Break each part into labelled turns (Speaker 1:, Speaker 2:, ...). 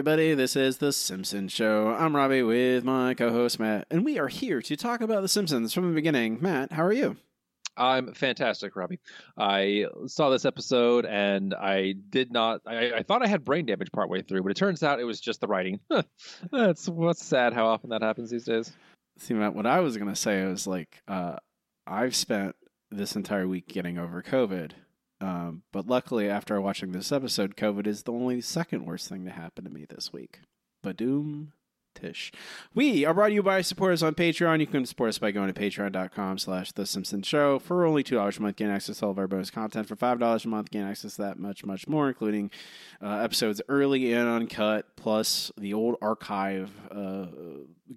Speaker 1: everybody. This is The Simpsons Show. I'm Robbie with my co host, Matt, and we are here to talk about The Simpsons from the beginning. Matt, how are you?
Speaker 2: I'm fantastic, Robbie. I saw this episode and I did not. I, I thought I had brain damage partway through, but it turns out it was just the writing. That's what's sad how often that happens these days.
Speaker 1: See, Matt, what I was going to say was like, uh, I've spent this entire week getting over COVID. Um, but luckily, after watching this episode, COVID is the only second worst thing to happen to me this week. Badoom Tish. We are brought to you by supporters on Patreon. You can support us by going to patreon.com slash The Simpsons Show. For only $2 a month, gain access to all of our bonus content. For $5 a month, gain access to that much, much more, including uh, episodes early and uncut, plus the old archive uh,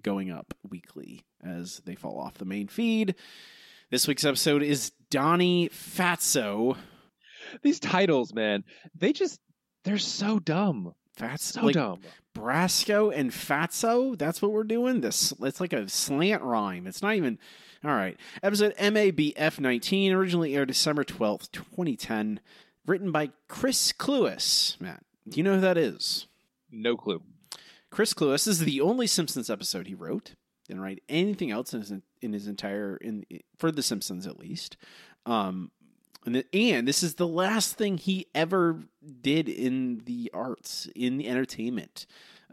Speaker 1: going up weekly as they fall off the main feed. This week's episode is Donnie Fatso.
Speaker 2: These titles, man, they just, they're so dumb.
Speaker 1: That's
Speaker 2: So
Speaker 1: like
Speaker 2: dumb.
Speaker 1: Brasco and Fatso. That's what we're doing. This it's like a slant rhyme. It's not even all right. Episode MABF nineteen originally aired December twelfth, twenty ten. Written by Chris Cluess. Matt, do you know who that is?
Speaker 2: No clue.
Speaker 1: Chris Cluess is the only Simpsons episode he wrote. Didn't write anything else in his in his entire in for the Simpsons at least. Um, and, the, and this is the last thing he ever did in the arts, in the entertainment.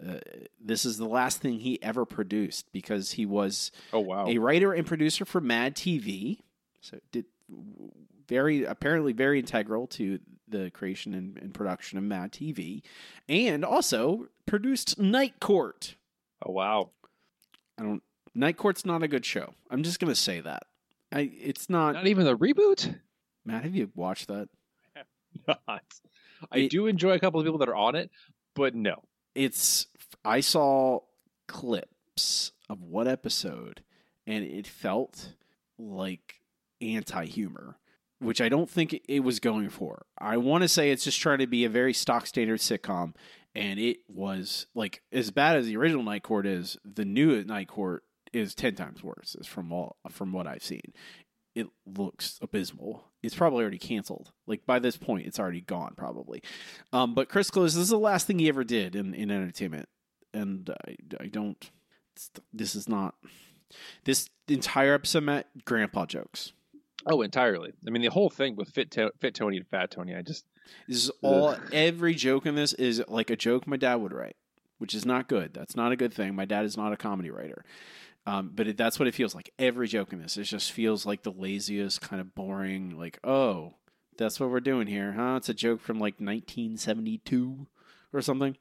Speaker 1: Uh, this is the last thing he ever produced because he was
Speaker 2: Oh, wow.
Speaker 1: a writer and producer for Mad TV. So did very apparently very integral to the creation and, and production of Mad TV, and also produced Night Court.
Speaker 2: Oh, wow.
Speaker 1: I don't. Night Court's not a good show. I'm just gonna say that. I. It's not.
Speaker 2: Not even the reboot?
Speaker 1: Matt, have you watched that?
Speaker 2: Not. I
Speaker 1: It-
Speaker 2: do enjoy a couple of people that are on it, but no.
Speaker 1: It's. I saw clips of one episode, and it felt like anti-humor, which I don't think it- was going for. I want to say it's just trying to be a very stock standard sitcom, and it was like as bad as the original Night Court is. The new Night Court is ten times worse. Is from all from what I've seen. It looks abysmal. It's probably already canceled. Like by this point, it's already gone probably. Um, but Chris Cluess, this is the last thing he ever did in, in entertainment, and I, I don't. This is not. This entire episode, Matt, grandpa jokes.
Speaker 2: Oh, entirely. I mean, the whole thing with Fit, to- Fit Tony and Fat Tony, I just,
Speaker 1: This is all. Every joke in this is like a joke my dad would write, which is not good. That's not a good thing. My dad is not a comedy writer. Um, but it, that's what it feels like. Every joke in this, it just feels like the laziest, kind of boring. Like, oh, that's what we're doing here, huh? It's a joke from like 1972 or something.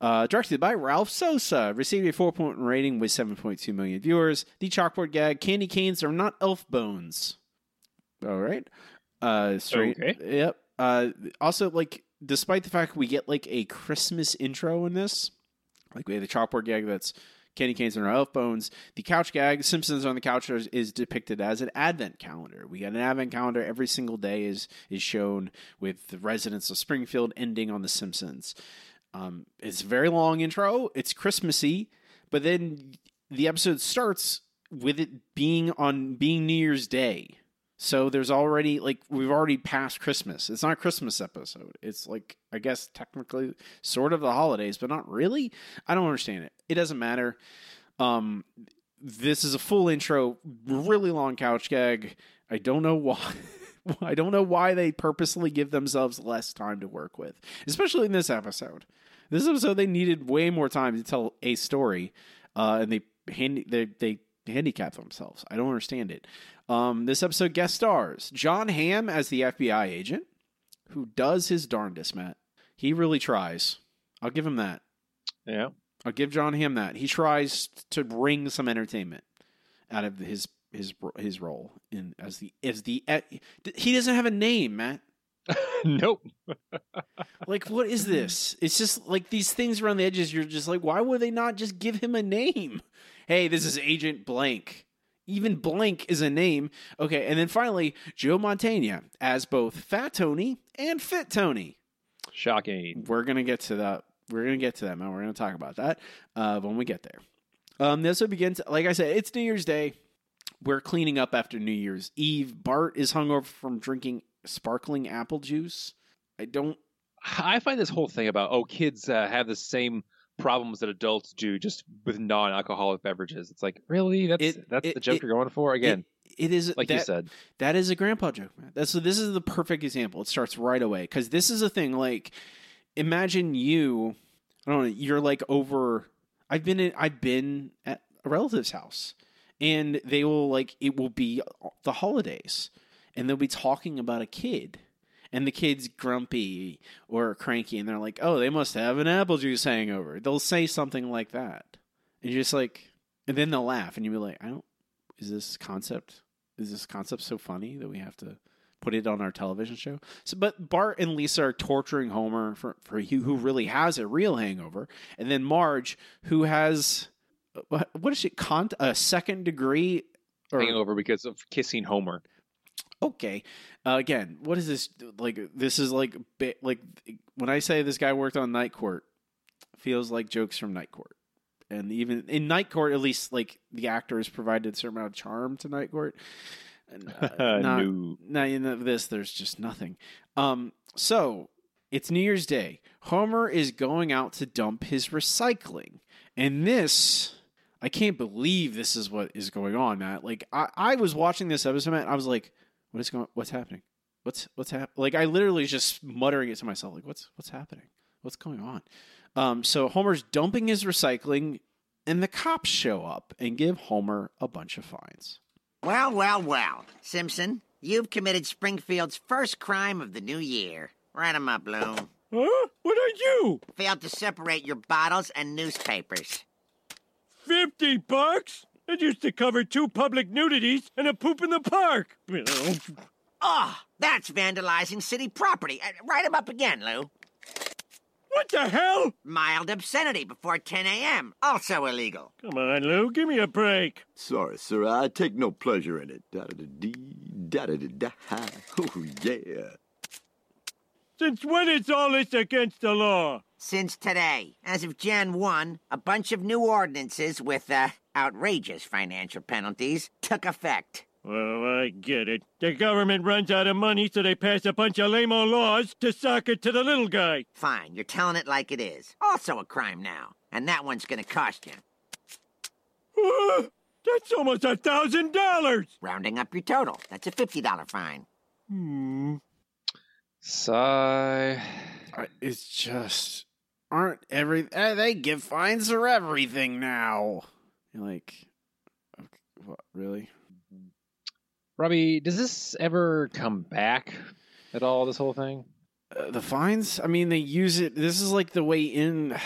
Speaker 1: Uh, directed by Ralph Sosa, received a 4.1 rating with 7.2 million viewers. The chalkboard gag: candy canes are not elf bones. All right. Uh, straight.
Speaker 2: Okay.
Speaker 1: Yep. Uh, also, like, despite the fact we get like a Christmas intro in this, like we have the chalkboard gag that's candy canes and our elf bones. The couch gag, Simpsons on the couch, is, is depicted as an advent calendar. We got an advent calendar every single day is is shown with the residents of Springfield ending on the Simpsons. Um, it's a very long intro. It's Christmassy, but then the episode starts with it being on being New Year's Day. So there's already like we've already passed Christmas. It's not a Christmas episode. It's like I guess technically sort of the holidays, but not really. I don't understand it. It doesn't matter. Um this is a full intro, really long couch gag. I don't know why. I don't know why they purposely give themselves less time to work with, especially in this episode. This episode they needed way more time to tell a story, uh, and they hand they they handicap themselves. I don't understand it. Um, this episode guest stars John Hamm as the FBI agent, who does his darndest. Matt, he really tries. I'll give him that.
Speaker 2: yeah.
Speaker 1: I'll give John Hamm that. He tries to bring some entertainment out of his his his role in as the as the he doesn't have a name, Matt.
Speaker 2: nope.
Speaker 1: Like what is this? It's just like these things around the edges. You're just like, why would they not just give him a name? Hey, this is Agent Blank. Even Blank is a name. Okay, and then finally, Joe Mantegna as both Fat Tony and Fit Tony.
Speaker 2: Shocking.
Speaker 1: We're gonna get to that. We're gonna get to that, man. We're gonna talk about that uh, when we get there. Um, this will begin. like I said, it's New Year's Day. We're cleaning up after New Year's Eve. Bart is hungover from drinking sparkling apple juice. I don't.
Speaker 2: I find this whole thing about oh kids uh, have the same problems that adults do just with non-alcoholic beverages. It's like, really? That's
Speaker 1: It-
Speaker 2: that's
Speaker 1: it-
Speaker 2: the joke
Speaker 1: it-
Speaker 2: you're going for again.
Speaker 1: it is
Speaker 2: like
Speaker 1: that,
Speaker 2: you said.
Speaker 1: That is a grandpa joke, man. That's so. This is the perfect example. It starts right away because this is a thing. Like, imagine you. I don't know. You're like over. I've been in. I've been at a relative's house, and they will like it will be the holidays, and they'll be talking about a kid, and the kid's grumpy or cranky, and they're like, "Oh, they must have an apple juice hangover." They'll say something like that, and you're just like, and then they'll laugh, and you'll be like, "I don't." Is this concept is this concept so funny that we have to put it on our television show? So, but Bart and Lisa are torturing Homer for for who who really has a real hangover, and then Marge who has uh, what what is she con a second degree or
Speaker 2: Hangover because of kissing Homer.
Speaker 1: Okay uh, again what is this like this is like like when i say this guy worked on night court feels like jokes from night court. And even in night court at least like the actors provided a certain amount of charm to night court. And, uh, not,
Speaker 2: no.
Speaker 1: now in this there's just nothing. Um so it's new year's day. Homer is going out to dump his recycling. And this i can't believe this is what is going on matt. Like i, I was watching this episode matt, and i was like what is going what's happening what's what's happening like i literally just muttering it to myself like what's what's happening what's going on um so homer's dumping his recycling and the cops show up and give homer a bunch of fines
Speaker 3: Well, well, well. Simpson, you've committed Springfield's first crime of the new year. Write 'em up, Bloom.
Speaker 4: Huh? What are you? do?
Speaker 3: Failed to separate your bottles and newspapers.
Speaker 4: Fifty bucks? That used to cover two public nudities and a poop in the park.
Speaker 3: Oh, that's vandalizing city property. Uh, write 'em up again, Lou.
Speaker 4: What the hell?
Speaker 3: Mild obscenity before 10 a.m. Also illegal.
Speaker 4: Come on, Lou, give me a break.
Speaker 5: Sorry, sir, I take no pleasure in it. Da da da dee, da da da da. Oh yeah.
Speaker 4: Since when is all this against the law?
Speaker 3: Since today, as of Jan 1, a bunch of new ordinances with, uh, outrageous financial penalties took effect.
Speaker 4: Well, I get it. The government runs out of money, so they pass a bunch of lame laws to sock it to the little guy.
Speaker 3: Fine, you're telling it like it is. Also a crime now. And that one's gonna cost you.
Speaker 4: Uh, that's almost a thousand dollars.
Speaker 3: Rounding up your total, that's a $50 fine.
Speaker 4: Hmm.
Speaker 2: Sigh.
Speaker 1: It's just aren't every eh, they give fines for everything now. You're like, okay, what really?
Speaker 2: Robbie, does this ever come back at all? This whole thing?
Speaker 1: Uh, the fines? I mean, they use it. This is like the way in.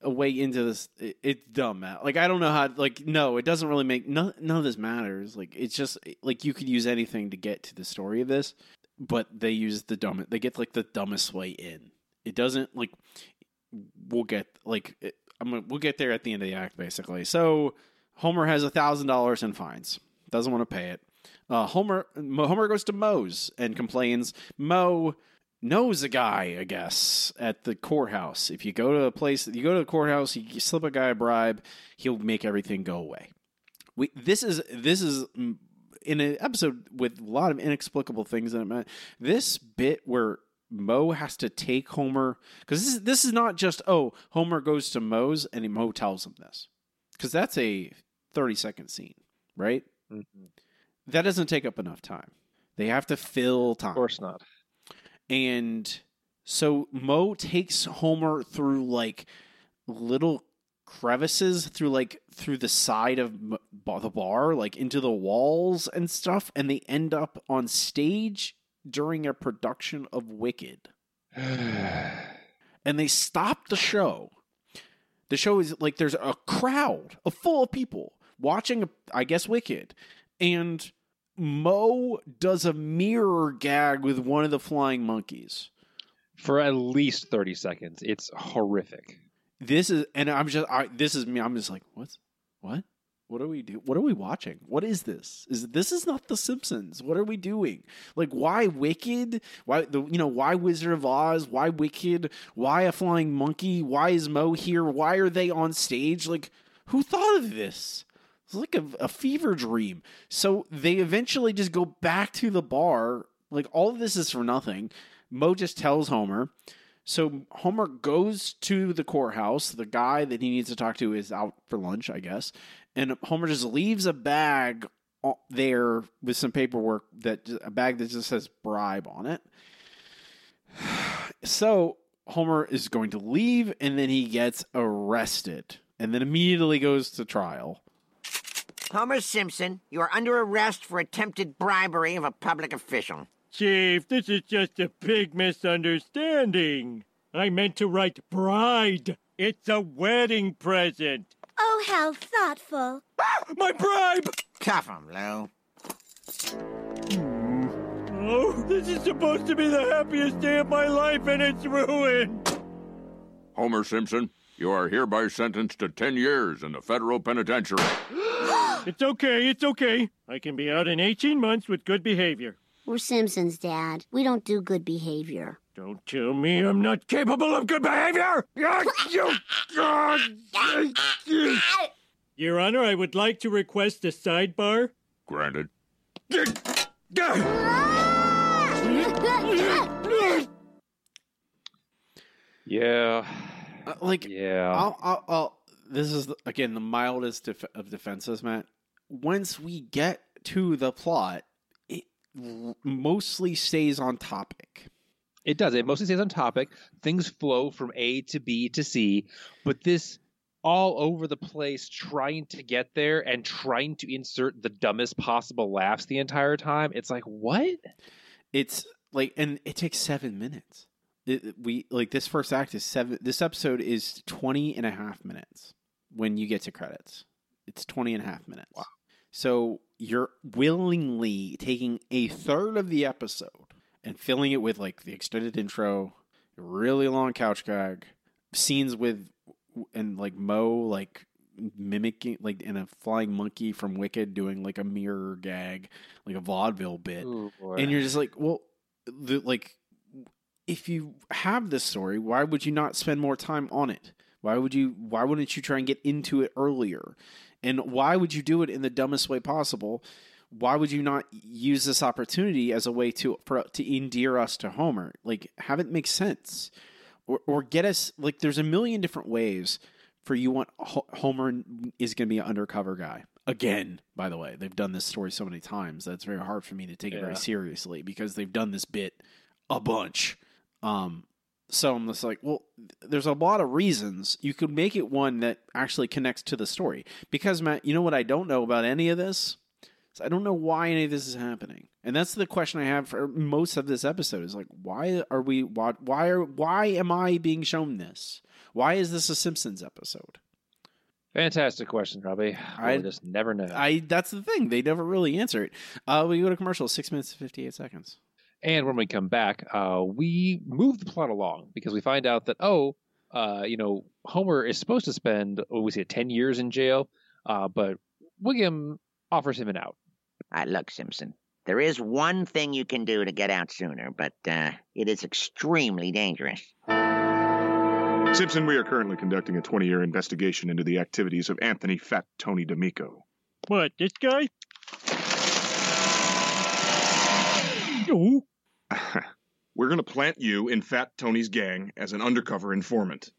Speaker 1: A way into this, it, it's dumb, Matt. Like I don't know how. Like no, it doesn't really make none. None of this matters. Like it's just like you could use anything to get to the story of this, but they use the dumb. They get like the dumbest way in. It doesn't like. We'll get like it, I'm. Gonna, we'll get there at the end of the act, basically. So Homer has a thousand dollars in fines. Doesn't want to pay it. Uh, Homer Homer goes to Moe's and complains. Moe knows a guy, I guess, at the courthouse. If you go to a place, you go to the courthouse, you slip a guy a bribe, he'll make everything go away. We this is this is mm, in an episode with a lot of inexplicable things in it. This bit where Moe has to take Homer because this is this is not just oh Homer goes to Moe's and Moe tells him this because that's a thirty second scene, right? Mm-hmm. That doesn't take up enough time. They have to fill time.
Speaker 2: Of course not.
Speaker 1: And so Moe takes Homer through like little crevices through like through the side of the bar, like into the walls and stuff, and they end up on stage during a production of Wicked. And they stop the show. The show is like there's a crowd a full of people watching, I guess, Wicked, and Moe does a mirror gag with one of the flying monkeys.
Speaker 2: For at least 30 seconds. It's horrific.
Speaker 1: This is, and I'm just, I, this is me. I'm just like, what? what, what are we do? What are we watching? What is this? Is this is not The Simpsons? What are we doing? Like, why Wicked? Why the, you know, why Wizard of Oz? Why Wicked? Why a flying monkey? Why is Moe here? Why are they on stage? Like, who thought of this? It's like a, a fever dream. So they eventually just go back to the bar. Like all of this is for nothing. Moe just tells Homer. So Homer goes to the courthouse. The guy that he needs to talk to is out for lunch, I guess. And Homer just leaves a bag there with some paperwork that a bag that just says bribe on it. So Homer is going to leave and then he gets arrested and then immediately goes to trial.
Speaker 3: Homer Simpson, you are under arrest for attempted bribery of a public official.
Speaker 4: Chief, this is just a big misunderstanding. I meant to write bride. It's a wedding present.
Speaker 6: Oh, how thoughtful.
Speaker 4: My bribe!
Speaker 3: Cuff him, Lou. Hmm.
Speaker 4: Oh, this is supposed to be the happiest day of my life and it's ruined.
Speaker 7: Homer Simpson, you are hereby sentenced to 10 years in the federal penitentiary.
Speaker 4: It's okay, it's okay. I can be out in 18 months with good behavior.
Speaker 6: We're Simpsons, Dad. We don't do good behavior.
Speaker 4: Don't tell me I'm not capable of good behavior! Your Honor, I would like to request a sidebar.
Speaker 7: Granted.
Speaker 2: Yeah.
Speaker 1: Uh, like
Speaker 2: Yeah.
Speaker 1: I'll, I'll, I'll, this is again the mildest def- of defenses, Matt. Once we get to the plot, it r- mostly stays on topic.
Speaker 2: It does. It mostly stays on topic. Things flow from A to B to C, but this all over the place trying to get there and trying to insert the dumbest possible laughs the entire time. It's like, what?
Speaker 1: It's like, and it takes seven minutes. It, we like this first act is seven. This episode is 20 and a half minutes when you get to credits. It's 20 and a half minutes.
Speaker 2: Wow.
Speaker 1: So you're willingly taking a third of the episode and filling it with like the extended intro, really long couch gag, scenes with and like Moe like mimicking like in a flying monkey from Wicked doing like a mirror gag, like a vaudeville bit and you're just like, well, the, like, if you have this story, why would you not spend more time on it? Why would you? Why wouldn't you try and get into it earlier? And why would you do it in the dumbest way possible? Why would you not use this opportunity as a way to for, to endear us to Homer? Like, have it make sense, or or get us like. There's a million different ways for you want Homer is going to be an undercover guy again. By the way, they've done this story so many times that it's very hard for me to take it very seriously because they've done this bit a bunch. Um, so I'm just like, well, there's a lot of reasons you could make it one that actually connects to the story. Because Matt, you know what I don't know about any of this? Is I don't know why any of this is happening, and that's the question I have for most of this episode. Is like, why are we? Why? Why are? Why am I being shown this? Why is this a Simpsons episode?
Speaker 2: Fantastic question, Robbie.
Speaker 1: I-
Speaker 2: just never know.
Speaker 1: I that's the thing. They never really answer it. Uh, we go to commercial. Six minutes and fifty eight seconds.
Speaker 2: And when we come back, uh, we move the plot along because we find out that oh, uh, you know, Homer is supposed to spend what we say ten years in jail, uh, but William offers him an out.
Speaker 3: Uh, look, Simpson, there is one thing you can do to get out sooner, but uh, it is extremely dangerous.
Speaker 8: Simpson, we are currently conducting a 20 year investigation into the activities of Anthony Fat Tony D'Amico.
Speaker 4: What, this guy?
Speaker 8: We're going to plant you in Fat Tony's gang as an undercover informant.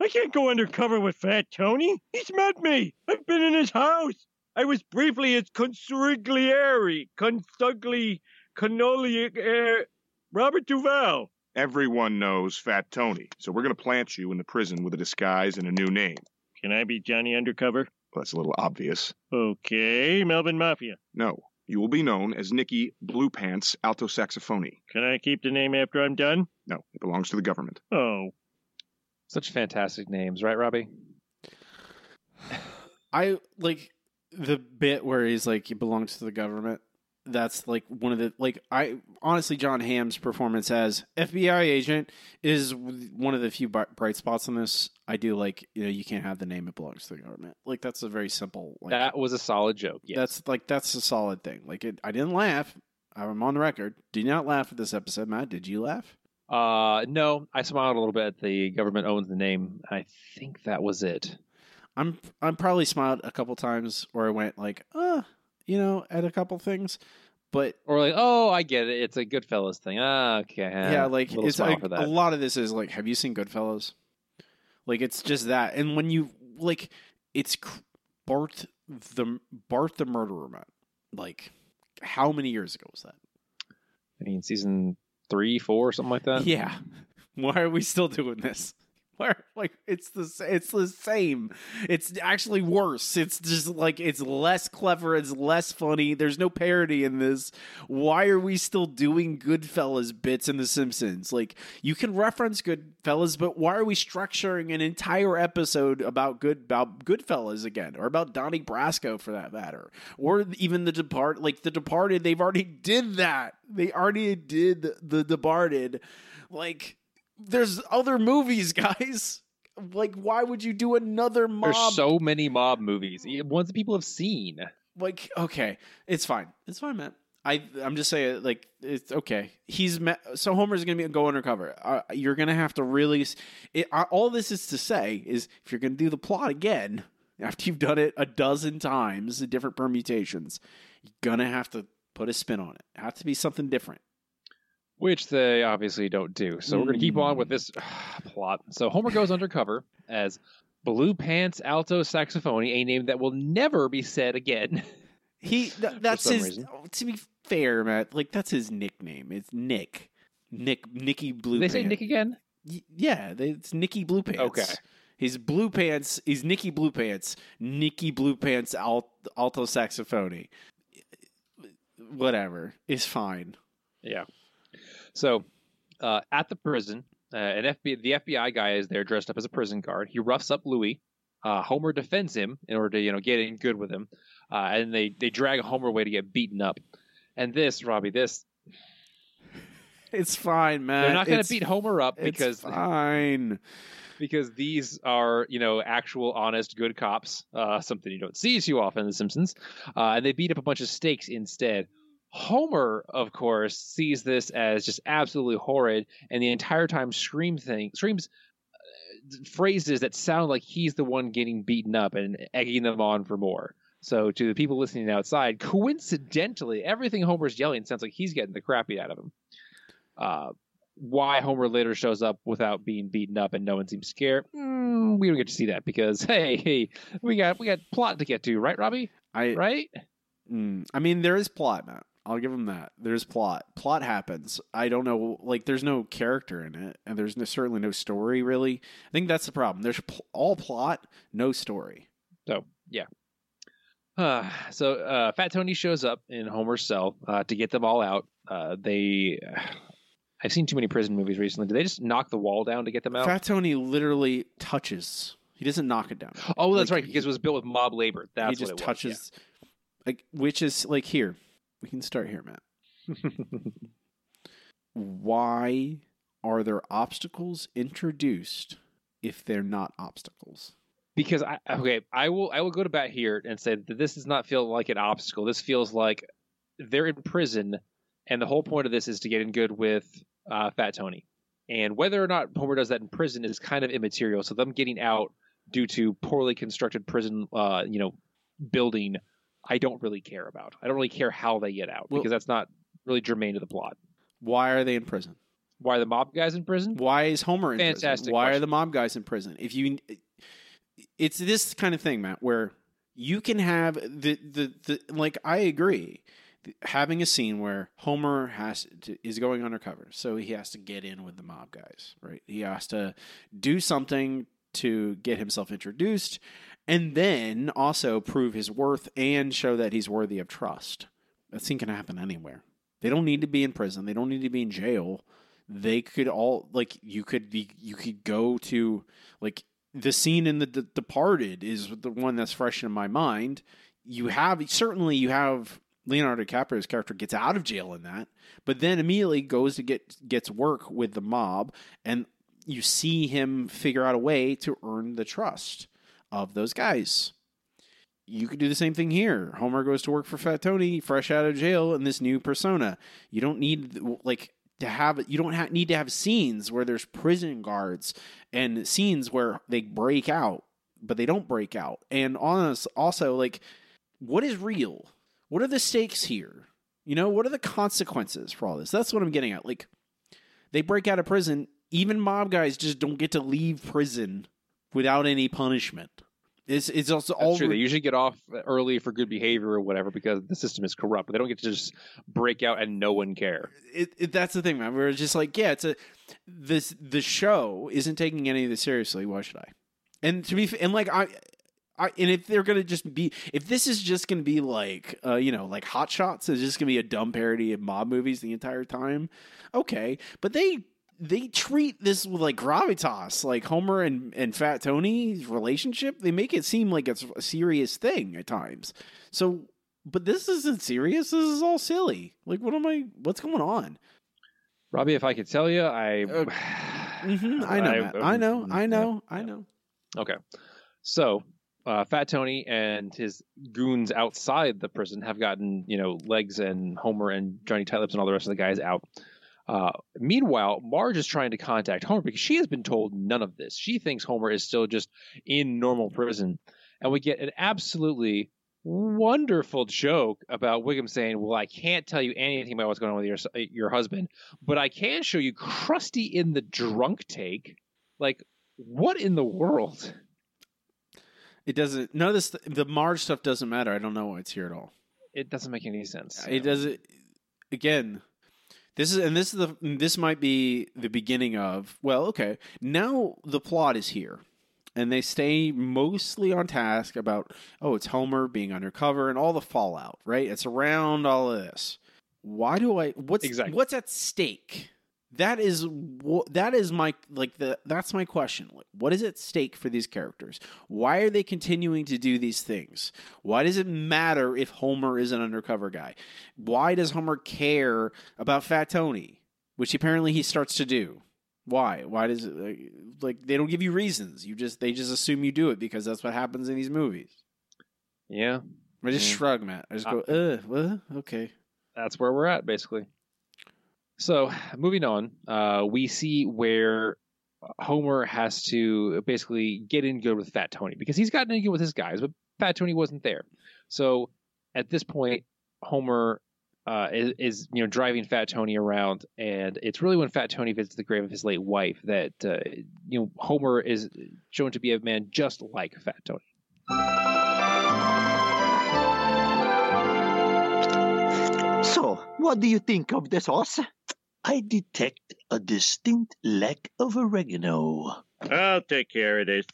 Speaker 4: I can't go undercover with Fat Tony. He's met me. I've been in his house. I was briefly his consigliere, constugly, cannoli, Robert Duvall.
Speaker 8: Everyone knows Fat Tony, so we're going to plant you in the prison with a disguise and a new name.
Speaker 4: Can I be Johnny Undercover?
Speaker 8: Well, that's a little obvious.
Speaker 4: Okay, Melbourne Mafia.
Speaker 8: No, you will be known as Nicky Blue Pants Alto Saxophony.
Speaker 4: Can I keep the name after I'm done?
Speaker 8: No, it belongs to the government.
Speaker 4: Oh,
Speaker 2: Such fantastic names, right, Robbie?
Speaker 1: I like the bit where he's like he belongs to the government. That's like one of the like I honestly John Hamm's performance as FBI agent is one of the few bright spots in this. I do like you know you can't have the name it belongs to the government. Like that's a very simple like
Speaker 2: that was a solid joke. Yes.
Speaker 1: that's like that's a solid thing. Like it, I didn't laugh. I'm on the record. Did not laugh at this episode, Matt. Did you laugh?
Speaker 2: Uh, no, I smiled a little bit. The government owns the name. I think that was it.
Speaker 1: I'm I'm probably smiled a couple times where I went like, uh, you know, at a couple things. but
Speaker 2: Or like, oh, I get it. It's a Goodfellas thing. Ah, okay.
Speaker 1: yeah, like it's like, a lot of this is like, have you seen Goodfellas? Like it's just that, and when you like, it's Bart the Bart the murderer man. Like, how many years ago was that?
Speaker 2: I mean, season three, four, something like that.
Speaker 1: Yeah. Why are we still doing this? Why like it's the it's the same. It's actually worse. It's just like it's less clever. It's less funny. There's no parody in this. Why are we still doing Goodfellas bits in The Simpsons? Like you can reference Goodfellas, but why are we structuring an entire episode about good about Goodfellas again, or about Donnie Brasco for that matter, or even the Depart? Like the Departed, they've already did that. They already did the Departed. Like there's other movies, guys. Like, why would you do another mob?
Speaker 2: There's so many mob movies, ones that people have seen.
Speaker 1: like, okay, it's fine. It's fine, man. I I'm just saying, like, it's okay. He's met, so Homer's gonna be go undercover. Uh, you're gonna have to really. It, uh, all this is to say is, if you're gonna do the plot again after you've done it a dozen times, the different permutations, you're gonna have to put a spin on it. It has to be something different.
Speaker 2: Which they obviously don't do. So we're going to keep on with mm. this plot. So Homer goes undercover as Blue Pants Alto Saxophone, a name that will never be said again.
Speaker 1: He th- that's his.
Speaker 2: reason.
Speaker 1: To be fair, Matt, like that's his nickname. It's Nick. Nick Nicky Blue.
Speaker 2: They say Nick again?
Speaker 1: Y- Yeah, they, it's Nicky Blue Pants.
Speaker 2: Okay.
Speaker 1: He's Blue Pants. He's Nicky Blue Pants. Nicky Blue Pants alt, alto saxophone. Whatever. It's fine.
Speaker 2: Yeah. So uh, at the prison, uh, an FBI, the FBI guy is there dressed up as a prison guard. He roughs up Louis. Uh, Homer defends him in order to you know get in good with him, uh, and they they drag Homer away to get beaten up. And this, Robbie, this
Speaker 1: It's fine, man.
Speaker 2: they're not going to beat Homer up
Speaker 1: it's
Speaker 2: because
Speaker 1: fine.
Speaker 2: because these are you know actual honest good cops uh, something you don't see too often in the simpsons uh, and they beat up a bunch of stakes instead homer of course sees this as just absolutely horrid and the entire time scream thing screams uh, phrases that sound like he's the one getting beaten up and egging them on for more so to the people listening outside coincidentally everything homer's yelling sounds like he's getting the crap beat out of him uh, why Homer later shows up without being beaten up and no one seems scared, mm, we don't get to see that because hey, hey, we got we got plot to get to, right, Robbie?
Speaker 1: I
Speaker 2: Right?
Speaker 1: Mm, I mean, there is plot, Matt. I'll give him that. There's plot. Plot happens. I don't know. Like, there's no character in it, and there's no, certainly no story. Really, I think that's the problem. There's pl- all plot, no story.
Speaker 2: So yeah. Uh, so uh, Fat Tony shows up in Homer's cell uh, to get them all out. Uh, they, I've seen too many prison movies recently. Do they just knock the wall down to get them out?
Speaker 1: Fat Tony literally touches. He doesn't knock it down.
Speaker 2: oh, that's
Speaker 1: Like,
Speaker 2: right, because it was built with mob labor. That's
Speaker 1: he just touches. Like, which is like here. We can start here, Matt. Why are there obstacles introduced if they're not obstacles?
Speaker 2: because I okay, I will I will go to bat here and say that this does not feel like an obstacle. This feels like they're in prison, and the whole point of this is to get in good with uh, Fat Tony. And whether or not Homer does that in prison is kind of immaterial. So them getting out due to poorly constructed prison, uh, you know, building, I don't really care about. I don't really care how they get out
Speaker 1: Well-
Speaker 2: because that's not really germane to the plot.
Speaker 1: Why are they in prison?
Speaker 2: Why are the mob guys in prison?
Speaker 1: Why is Homer in prison?
Speaker 2: Fantastic
Speaker 1: Why are the mob guys in prison? If you, it's this kind of thing, Matt, where you can have the the, the like. I agree, having a scene where Homer has to, is going undercover, so he has to get in with the mob guys, right? He has to do something to get himself introduced, and then also prove his worth and show that he's worthy of trust. That scene can happen anywhere. They don't need to be in prison. They don't need to be in jail they could all like you could be you could go to like the scene in the, the departed is the one that's fresh in my mind you have certainly you have leonardo dicaprio's character gets out of jail in that but then immediately goes to get gets work with the mob and you see him figure out a way to earn the trust of those guys you could do the same thing here. Homer goes to work for Fat Tony, fresh out of jail, in this new persona. You don't need like to have you don't need to have scenes where there's prison guards and scenes where they break out, but they don't break out. And honest, also like, what is real? What are the stakes here? You know, what are the consequences for all this? That's what I'm getting at. Like, they break out of prison. Even mob guys just don't get to leave prison without any punishment. It's it's also
Speaker 2: That's
Speaker 1: all
Speaker 2: true. They usually get off early for good behavior or whatever because the system is corrupt. But they don't get to just break out and no one care.
Speaker 1: it, it, that's the thing, man. We're just like, yeah, it's a this the show isn't taking any of this seriously. Why should I? And to be and like I. I, and if they're gonna just be, if this is just gonna be like, uh, you know, like Hot Shots, is just gonna be a dumb parody of mob movies the entire time, okay. But they they treat this with like gravitas, like Homer and and Fat Tony's relationship. They make it seem like it's a serious thing at times. So, but this isn't serious. This is all silly. Like, what am I? What's going on?
Speaker 2: Robbie, if I could tell you, I.
Speaker 1: hmm I know. Matt. I know. I know. I know.
Speaker 2: Okay. So, uh, Fat Tony and his goons outside the prison have gotten, you know, Legs and Homer and Johnny Tightlips and all the rest of the guys out. Uh, meanwhile, Marge is trying to contact Homer because she has been told none of this. She thinks Homer is still just in normal prison. And we get an absolutely wonderful joke about Wiggum saying, Well, I can't tell you anything about what's going on with your, your husband, but I can show you Krusty in the drunk take. Like, what in the world?
Speaker 1: It doesn't. None of this. The Marge stuff doesn't matter. I don't know why it's here at all.
Speaker 2: It doesn't make any sense.
Speaker 1: It doesn't. Again, this is and this is the this might be the beginning of. Well, okay. Now the plot is here, and they stay mostly on task about. Oh, it's Homer being undercover and all the fallout. Right. It's around all of this. Why do I? What's
Speaker 2: Exactly.
Speaker 1: what's at stake? That is what that is my like the that's my question. Like, what is at stake for these characters? Why are they continuing to do these things? Why does it matter if Homer is an undercover guy? Why does Homer care about Fat Tony, which apparently he starts to do? Why? Why does it like, like they don't give you reasons? You just they just assume you do it because that's what happens in these movies.
Speaker 2: Yeah,
Speaker 1: I just
Speaker 2: Yeah.
Speaker 1: shrug, Matt. I just go, uh, well, okay.
Speaker 2: that's where we're at, basically. So, moving on, uh, we see where Homer has to basically get in good with Fat Tony because he's gotten in good with his guys, but Fat Tony wasn't there. So, at this point, Homer uh, is, is you know driving Fat Tony around, and it's really when Fat Tony visits the grave of his late wife that uh, you know Homer is shown to be a man just like Fat Tony.
Speaker 9: So, what do you think of the sauce?
Speaker 10: I detect a distinct lack of oregano.
Speaker 4: I'll take care of this.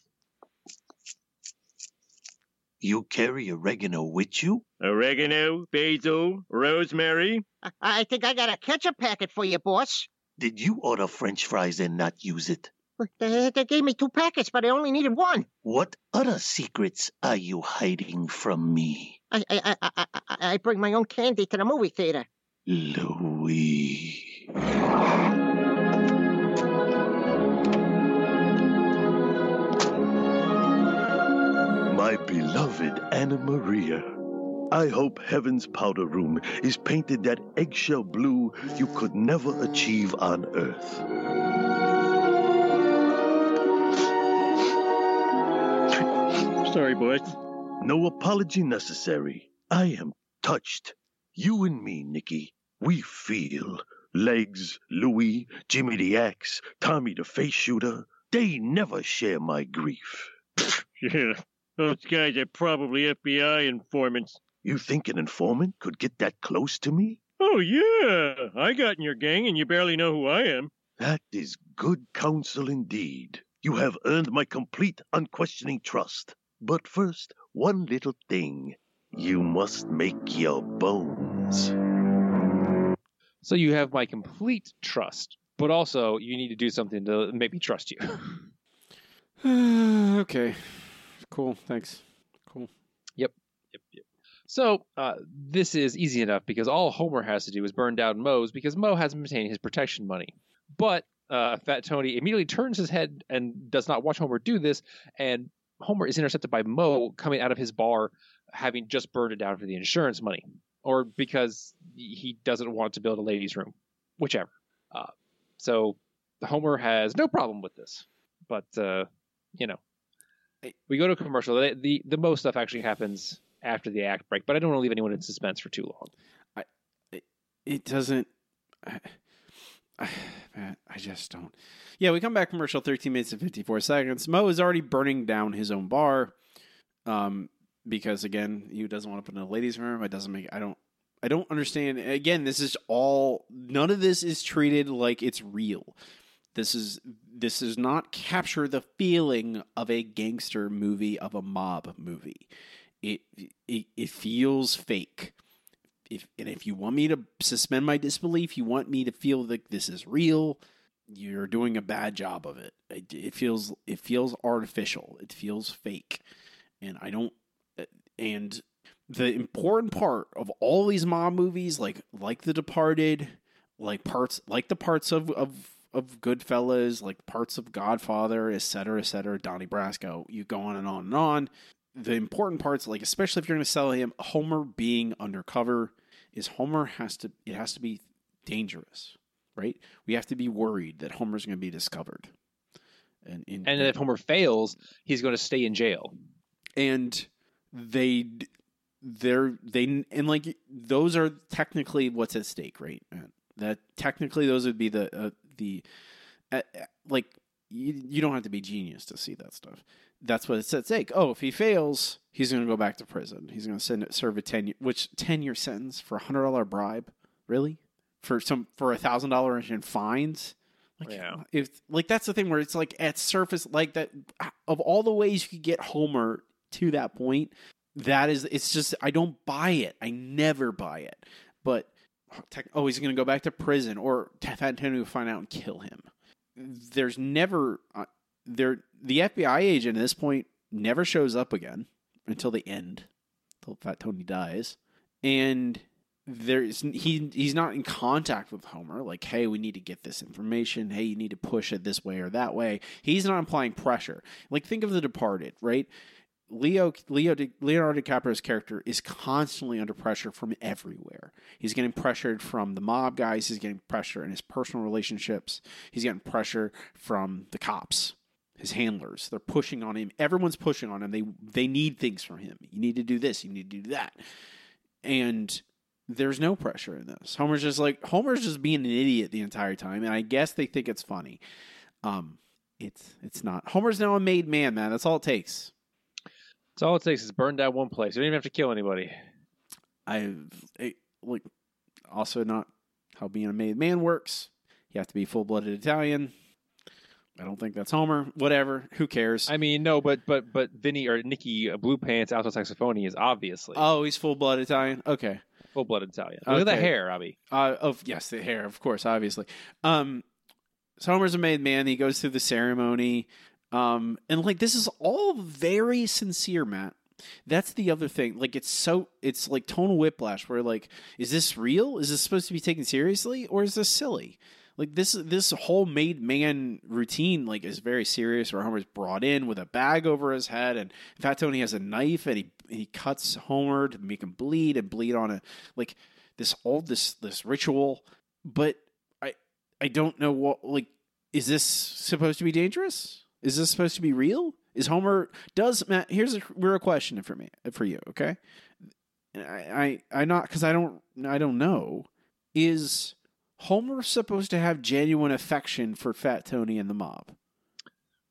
Speaker 10: You carry oregano with you?
Speaker 4: Oregano, basil, rosemary.
Speaker 3: I, I think I got a ketchup packet for you, boss.
Speaker 10: Did you order french fries and not use it?
Speaker 3: They, they gave me two packets, but I only needed one.
Speaker 10: What other secrets are you hiding from me?
Speaker 3: I I I I, I, I bring my own candy to the movie theater.
Speaker 10: Louis.
Speaker 11: My beloved Anna Maria. I hope Heaven's powder room is painted that eggshell blue you could never achieve on Earth.
Speaker 4: Sorry, boss.
Speaker 11: No apology necessary. I am touched. You and me, Nicky, we feel. Legs, Louis, Jimmy the Axe, Tommy the Face Shooter, they never share my grief.
Speaker 4: Yeah, those guys are probably FBI informants.
Speaker 11: You think an informant could get that close to me?
Speaker 4: Oh, yeah. I got in your gang and you barely know who I am.
Speaker 11: That is good counsel indeed. You have earned my complete, unquestioning trust. But first, one little thing. You must make your bones.
Speaker 2: So you have my complete trust, but also you need to do something to make me trust you.
Speaker 1: okay. Cool. Thanks. Cool.
Speaker 2: Yep. Yep. Yep. So uh, this is easy enough because all Homer has to do is burn down Moe's because Moe hasn't been paying his protection money. But uh, Fat Tony immediately turns his head and does not watch Homer do this, and Homer is intercepted by Moe coming out of his bar, having just burned it down for the insurance money, or because he doesn't want to build a ladies' room, whichever. Uh, so Homer has no problem with this, but uh, you know, we go to a commercial. The, the the most stuff actually happens after the act break, but I don't want to leave anyone in suspense for too long.
Speaker 1: it doesn't. I, I, I just don't. Yeah, we come back commercial 13 minutes and 54 seconds. Moe is already burning down his own bar. Um, because again, he doesn't want to put in a ladies' room. It doesn't make. I don't. I don't understand. Again, this is all. None of this is treated like it's real. This is this does not capture the feeling of a gangster movie of a mob movie. It it, it feels fake. If and if you want me to suspend my disbelief, you want me to feel that this is real. You're doing a bad job of it. It, it feels it feels artificial. It feels fake, and I don't. Uh, and the important part of all these mob movies, like like The Departed, like parts like the parts of of of Goodfellas, like parts of Godfather, et cetera, et cetera, Donnie Brasco. You go on and on and on. The important parts, like especially if you're going to sell him, Homer being undercover, is Homer has to it has to be dangerous, right? We have to be worried that Homer's going to be discovered. And in,
Speaker 2: And if Homer fails, he's going to stay in jail.
Speaker 1: and they they're they and like those are technically what's at stake right that technically those would be the uh, the uh, uh, like you, you don't have to be genius to see that stuff that's what it's at stake oh if he fails he's going to go back to prison he's going to send serve a 10 year which 10 year sentence for a hundred dollar bribe really for some for a thousand dollars in fines like,
Speaker 2: Yeah.
Speaker 1: if like that's the thing where it's like at surface like that of all the ways you could get Homer to that point, that is it's just I don't buy it. I never buy it. But tech, oh, he's going to go back to prison, or Fat Tony will find out and kill him. There's never uh, there the FBI agent at this point never shows up again until the end, until Fat Tony dies, and there's he he's not in contact with Homer. Like, hey, we need to get this information. Hey, you need to push it this way or that way. He's not applying pressure. Like, think of The Departed, right? Leo Leo Leonardo DiCaprio's character is constantly under pressure from everywhere. He's getting pressured from the mob guys. He's getting pressure in his personal relationships. He's getting pressure from the cops, his handlers. They're pushing on him. Everyone's pushing on him. They they need things from him. You need to do this. You need to do that. And there's no pressure in this. Homer's just like Homer's just being an idiot the entire time, and I guess they think it's funny. Um, it's it's not. Homer's now a made man, man. That's all it takes.
Speaker 2: That's all it takes is burn down one place. You don't even have to kill anybody.
Speaker 1: I it, like also not how being a made man works. You have to be full blooded Italian. I don't think that's Homer. Whatever. Who cares?
Speaker 2: I mean, no, but but but Vinny or Nicky uh, Blue Pants alto saxophone is obviously
Speaker 1: oh, he's full blood Italian. Okay.
Speaker 2: full blooded Italian. Look at the
Speaker 1: Okay.
Speaker 2: hair, Robbie.
Speaker 1: Uh, of yes, the hair, of course, obviously. Um, so Homer's a made man. He goes through the ceremony, um, and like this is all very sincere, Matt. That's the other thing. Like it's so it's like tonal whiplash. Where like, is this real? Is this supposed to be taken seriously, or is this silly? Like this this whole made man routine like is very serious. Where Homer's brought in with a bag over his head, and Fat Tony has a knife, and he he cuts Homer to make him bleed and bleed on a like this all this this ritual. But I I don't know what like is this supposed to be dangerous? Is this supposed to be real? Is Homer does Matt? Here's a real question for me for you. Okay, I I I not because I don't I don't know. Is Homer supposed to have genuine affection for Fat Tony and the mob?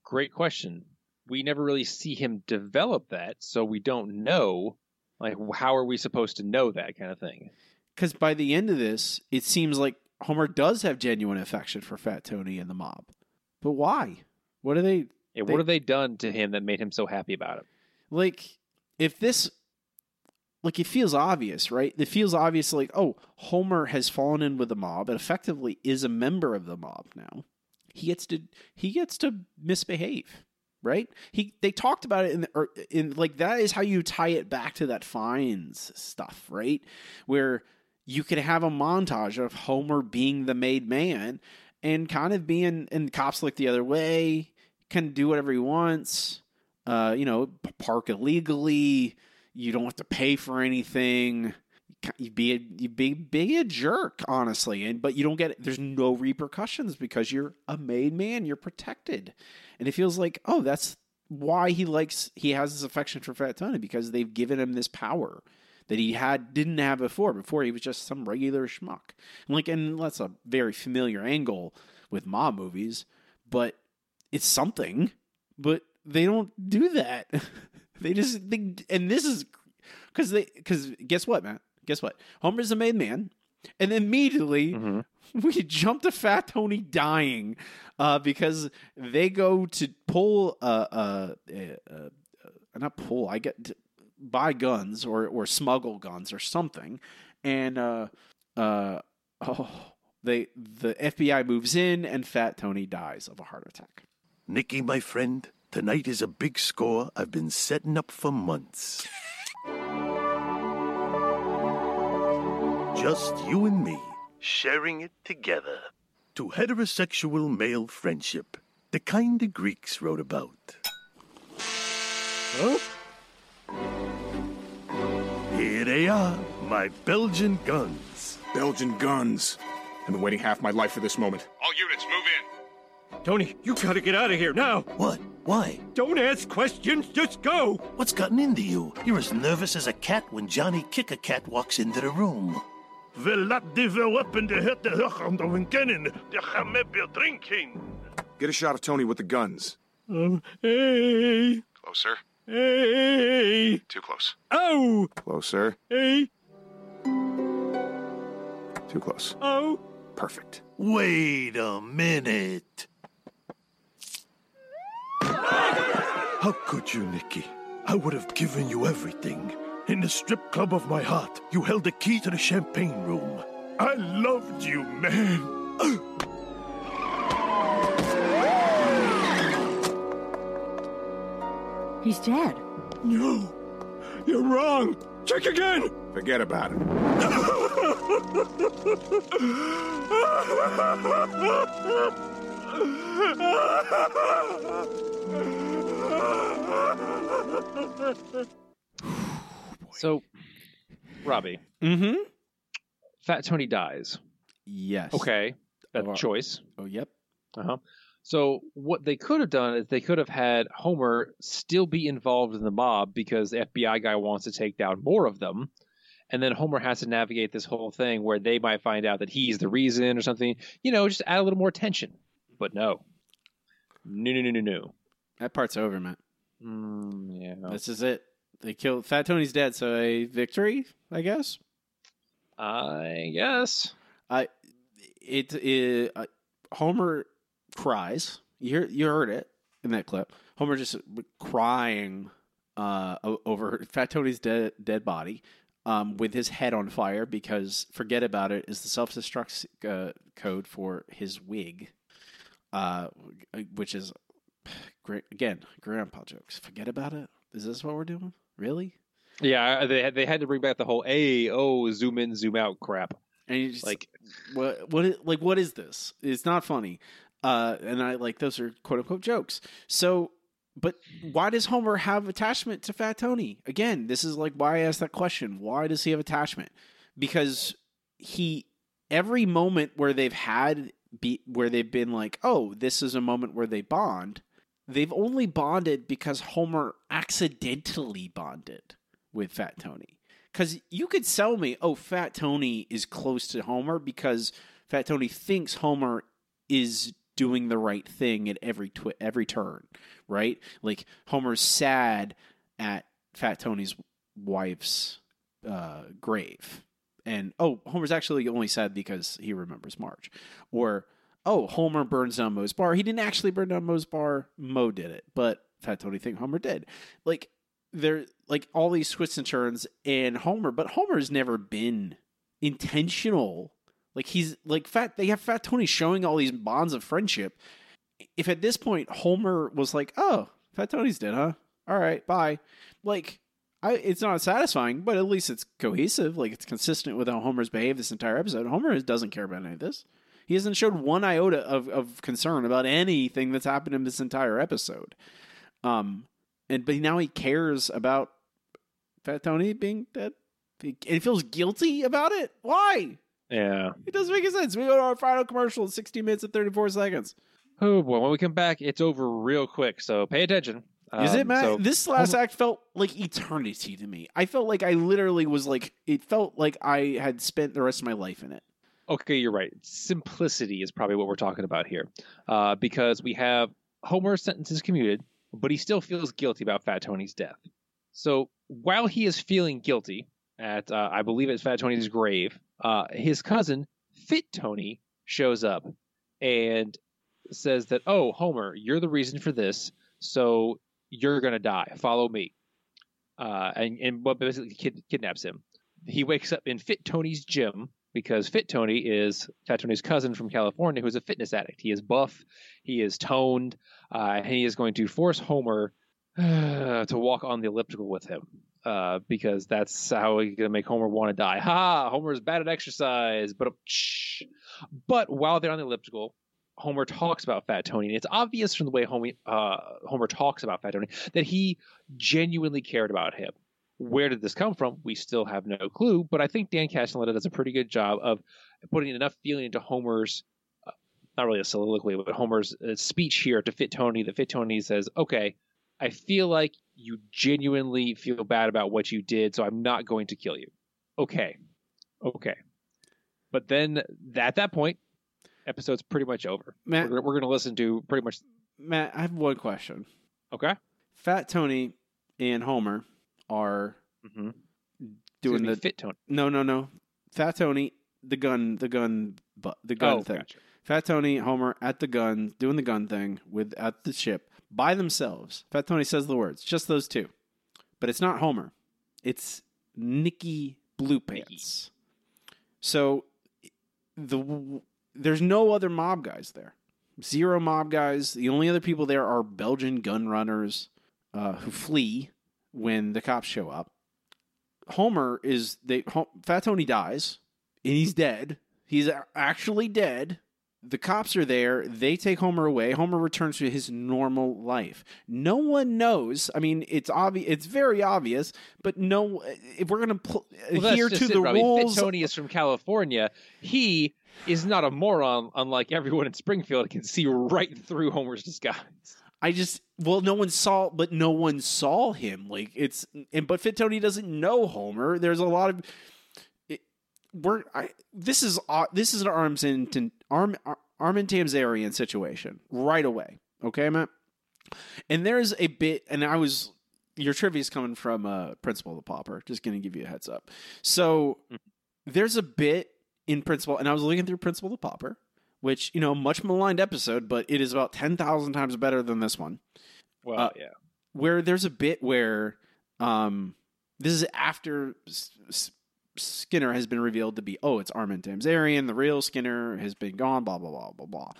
Speaker 2: Great question. We never really see him develop that, so we don't know. Like, how are we supposed to know that kind of thing?
Speaker 1: Because by the end of this, it seems like Homer does have genuine affection for Fat Tony and the mob. But why? What are they
Speaker 2: Yeah,
Speaker 1: They-
Speaker 2: what have they done to him that made him so happy about it?
Speaker 1: like? If this, like, it feels obvious, right? It feels obvious, like, oh, Homer has fallen in with the mob and effectively is a member of the mob now. He gets to he gets to misbehave, right? He they talked about it in the, or in like that is how you tie it back to that fines stuff, right? Where you could have a montage of Homer being the made man and kind of being and cops look the other way, can do whatever he wants. Uh, you know, park illegally. You don't have to pay for anything. You be a you be, be a jerk, honestly, and but you don't get there's no repercussions because you're a made man. You're protected, and it feels like oh, that's why he likes he has this affection for Fat Tony because they've given him this power. that he had didn't have before. Before he was just some regular schmuck. And like, and that's a very familiar angle with mob movies, but it's something. But they don't do that. they just think, and this is because they because guess what, man? Guess what? Homer's a made man, and immediately we jump to Fat Tony dying uh, because they go to pull uh, uh, uh, uh, not pull. I get to buy guns or or smuggle guns or something, and uh, uh, oh, they the FBI moves in and Fat Tony dies of a heart attack.
Speaker 11: Nicky, my friend, tonight is a big score I've been setting up for months. Just you and me, sharing it together. To heterosexual male friendship, the kind the Greeks wrote about.
Speaker 4: Huh?
Speaker 11: Here they are, my Belgian guns.
Speaker 8: Belgian guns. I've been waiting half my life for this moment. All units, move in.
Speaker 4: Tony, you gotta get out of here now.
Speaker 11: What? Why?
Speaker 4: Don't ask questions, just go.
Speaker 11: What's gotten into you? You're as nervous as a cat when Johnny Kick a Cat walks into the room. we'll not develop in the hit the hook the winkennen. The chamebbe drinking.
Speaker 8: Get a shot of Tony with the guns.
Speaker 4: Um, hey,
Speaker 8: Closer.
Speaker 4: hey,
Speaker 8: Too close.
Speaker 4: oh,
Speaker 8: Closer.
Speaker 4: hey,
Speaker 8: Too close.
Speaker 4: oh.
Speaker 8: Perfect.
Speaker 11: Wait a minute. How could you, Nikki? I would have given you everything. In the strip club of my heart, you held the key to the champagne room. I loved you, man.
Speaker 12: He's dead.
Speaker 4: No, you're wrong. Check again.
Speaker 8: Forget about it.
Speaker 2: So, Robbie,
Speaker 1: Mm-hmm.
Speaker 2: Fat Tony dies.
Speaker 1: Yes.
Speaker 2: Okay, that's
Speaker 1: Oh,
Speaker 2: a choice.
Speaker 1: Oh, yep.
Speaker 2: Uh huh. So what they could have done is they could have had Homer still be involved in the mob because the FBI guy wants to take down more of them, and then Homer has to navigate this whole thing where they might find out that he's the reason or something. You know, just add a little more tension. But no, no, no, no, no, no.
Speaker 1: That part's over, man.
Speaker 2: Mm, yeah,
Speaker 1: This is it. They killed Fat Tony's dead, so a victory, I guess.
Speaker 2: I guess.
Speaker 1: I it, it uh, Homer cries. You hear, you heard it in that clip. Homer just crying uh, over Fat Tony's dead dead body, um, with his head on fire because "Forget About it is the self destruct uh, code for his wig, uh, which is great. Again, grandpa jokes. Forget about it. Is this what we're doing? Really?
Speaker 2: Yeah, they had they had to bring back the whole a oh zoom in zoom out crap.
Speaker 1: And you just
Speaker 2: Like
Speaker 1: what what like what is this? It's not funny. Uh and I like those are quote unquote jokes. So but why does Homer have attachment to Fat Tony? Again, this is like why I asked that question. Why does he have attachment? Because he every moment where they've had be where they've been like, "Oh, this is a moment where they bond." They've only bonded because Homer accidentally bonded with Fat Tony. Because you could sell me, oh, Fat Tony is close to Homer because Fat Tony thinks Homer is doing the right thing at every twi- every turn, right? Like Homer's sad at Fat Tony's wife's uh, grave, and oh, Homer's actually only sad because he remembers Marge, or oh, Homer burns down Moe's bar. He didn't actually burn down Moe's bar. Moe did it, but Fat Tony think Homer did. Like there, like all these twists and turns in Homer, but Homer's never been intentional. Like he's like Fat. They have Fat Tony showing all these bonds of friendship. If at this point Homer was like, "Oh, Fat Tony's dead, huh? All right, bye," like. I, it's not satisfying, but at least it's cohesive. Like it's consistent with how Homer's behaved this entire episode. Homer doesn't care about any of this. He hasn't showed one iota of, of concern about anything that's happened in this entire episode. Um, and but now he cares about Fat Tony being dead. And he feels guilty about it. Why?
Speaker 2: yeah.
Speaker 1: It doesn't make any sense. We go to our final commercial in 16 minutes and 34 seconds.
Speaker 2: Oh boy, when we come back, it's over real quick. So pay attention.
Speaker 1: Is it,
Speaker 2: Um,
Speaker 1: Matt?
Speaker 2: so-
Speaker 1: this last act felt like eternity to me. I felt like I literally was like, it felt like I had spent the rest of my life in it.
Speaker 2: Okay, you're right. Simplicity is probably what we're talking about here, uh, because we have Homer's sentence is commuted, but he still feels guilty about Fat Tony's death. So while he is feeling guilty at, uh, I believe it's Fat Tony's grave, uh, his cousin Fit Tony shows up and says that, "Oh, Homer, you're the reason for this, so you're gonna die. Follow me." Uh, and and what basically kid, kidnaps him. He wakes up in Fit Tony's gym because Fit Tony is Fat Tony's cousin from California who's a fitness addict. He is buff, he is toned, uh, and he is going to force Homer to walk on the elliptical with him. Uh, because that's how he's gonna make Homer want to die. Ha! Homer's bad at exercise, but. But while they're on the elliptical, Homer talks about Fat Tony, and it's obvious from the way Homer, uh, Homer talks about Fat Tony that he genuinely cared about him. Where did this come from? We still have no clue, but I think Dan Castellaneta does a pretty good job of putting enough feeling into Homer's, uh, not really a soliloquy, but Homer's uh, speech here to Fit Tony that Fit Tony says, okay, I feel like you genuinely feel bad about what you did, so I'm not going to kill you. Okay. Okay. But then at that point, episode's pretty much over.
Speaker 1: Matt-
Speaker 2: we're, we're going to listen to pretty much.
Speaker 1: Matt, I have one question.
Speaker 2: Okay.
Speaker 1: Fat Tony and Homer are
Speaker 2: Mm-hmm.
Speaker 1: doing the
Speaker 2: Fit Tony.
Speaker 1: No, no, no. Fat Tony, the gun, the gun, but the gun
Speaker 2: Oh,
Speaker 1: thing.
Speaker 2: gotcha.
Speaker 1: Fat Tony, Homer at the gun, doing the gun thing with at the ship by themselves. Fat Tony says the words, just those two. But it's not Homer. It's Nikki Blue Pants. So the there's no other mob guys there. Zero mob guys. The only other people there are Belgian gun runners uh, who flee when the cops show up. Homer is they Fat Tony dies and he's dead. He's actually dead. The cops are there. They take Homer away. Homer returns to his normal life. No one knows. I mean, it's obvious. It's very obvious. But no, if we're gonna pl-
Speaker 2: Well,
Speaker 1: adhere to
Speaker 2: it,
Speaker 1: the
Speaker 2: Robbie.
Speaker 1: rules,
Speaker 2: Tony is from California. He is not a moron, unlike everyone in Springfield can see right through Homer's disguise.
Speaker 1: I just well, no one saw, but no one saw him. Like it's and but Fit Tony doesn't know Homer. There's a lot of it, we're I this is uh, this is an arms in arm Armin Tamzarian situation right away. Okay, Matt. And there's a bit, and I was your trivia is coming from uh, Principal the Pauper. Just gonna give you a heads up. So there's a bit in Principal, and I was looking through Principal the Pauper, which you know much maligned episode, but it is about ten thousand times better than this one.
Speaker 2: Well,
Speaker 1: Uh,
Speaker 2: yeah.
Speaker 1: Where there's a bit where um, this is after S- S- Skinner has been revealed to be oh it's Armin Tamzarian, the real Skinner has been gone, blah blah blah blah blah,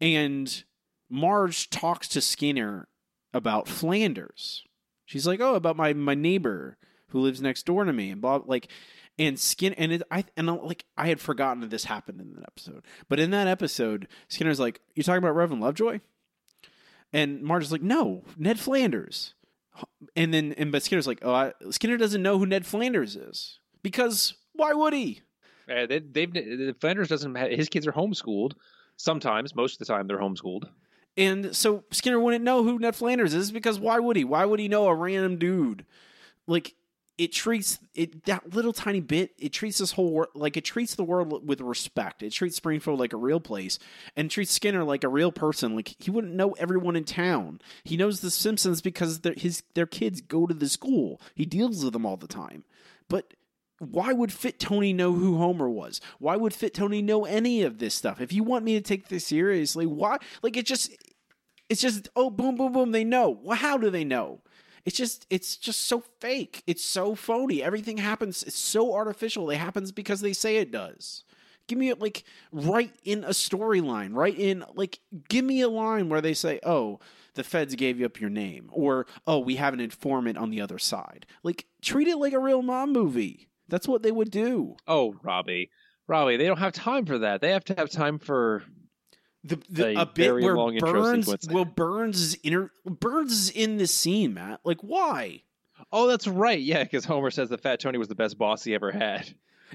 Speaker 1: and Marge talks to Skinner about Flanders. She's like, "Oh, about my my neighbor who lives next door to me," and blah like, and Skin and it, I and I, like I had forgotten that this happened in that episode, but in that episode, Skinner's like, "You talking about Reverend Lovejoy?" And Marge is like, "No, Ned Flanders." And then and but Skinner's like, "Oh, I, Skinner doesn't know who Ned Flanders is because why would he?"
Speaker 2: Uh, they, they've Flanders doesn't. Have, his kids are homeschooled. Sometimes, most of the time, they're homeschooled.
Speaker 1: And so Skinner wouldn't know who Ned Flanders is because why would he? Why would he know a random dude? Like it treats it that little tiny bit. It treats this whole world like it treats the world with respect. It treats Springfield like a real place and treats Skinner like a real person. Like he wouldn't know everyone in town. He knows the Simpsons because their his their kids go to the school. He deals with them all the time. But why would Fit Tony know who Homer was? Why would Fit Tony know any of this stuff? If you want me to take this seriously, why? Like it just, it's just oh boom boom boom. They know. Well, how do they know? It's just it's just so fake. It's so phony. Everything happens. It's so artificial. It happens because they say it does. Give me it, like right in a storyline. Right in like give me a line where they say, "Oh, the feds gave you up your name," or "Oh, we have an informant on the other side." Like treat it like a real mom movie. That's what they would do.
Speaker 2: Oh, Robbie, Robbie, they don't have time for that. They have to have time for
Speaker 1: the, the
Speaker 2: a
Speaker 1: a, bit
Speaker 2: very
Speaker 1: where
Speaker 2: long
Speaker 1: Burns,
Speaker 2: sequence.
Speaker 1: well, Burns is inter, Burns is in this scene, Matt. Like, why?
Speaker 2: Oh, that's right. Yeah, because Homer says that Fat Tony was the best boss he ever had.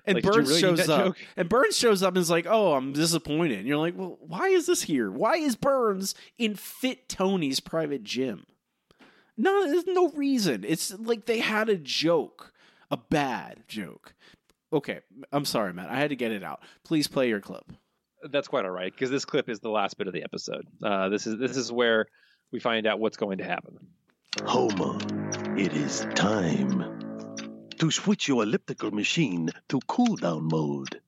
Speaker 1: And
Speaker 2: Like,
Speaker 1: Burns
Speaker 2: really
Speaker 1: shows up,
Speaker 2: joke?
Speaker 1: and Burns shows up and is like, "Oh, I'm disappointed." And you're like, "Well, why is this here? Why is Burns in Fit Tony's private gym?" No, there's no reason. It's like they had a joke, a bad joke. Okay, I'm sorry, Matt. I had to get it out. Please play your clip.
Speaker 2: That's quite all right because this clip is the last bit of the episode. Uh, this is this is where we find out what's going to happen.
Speaker 11: Homer, it is time to switch your elliptical machine to cooldown mode.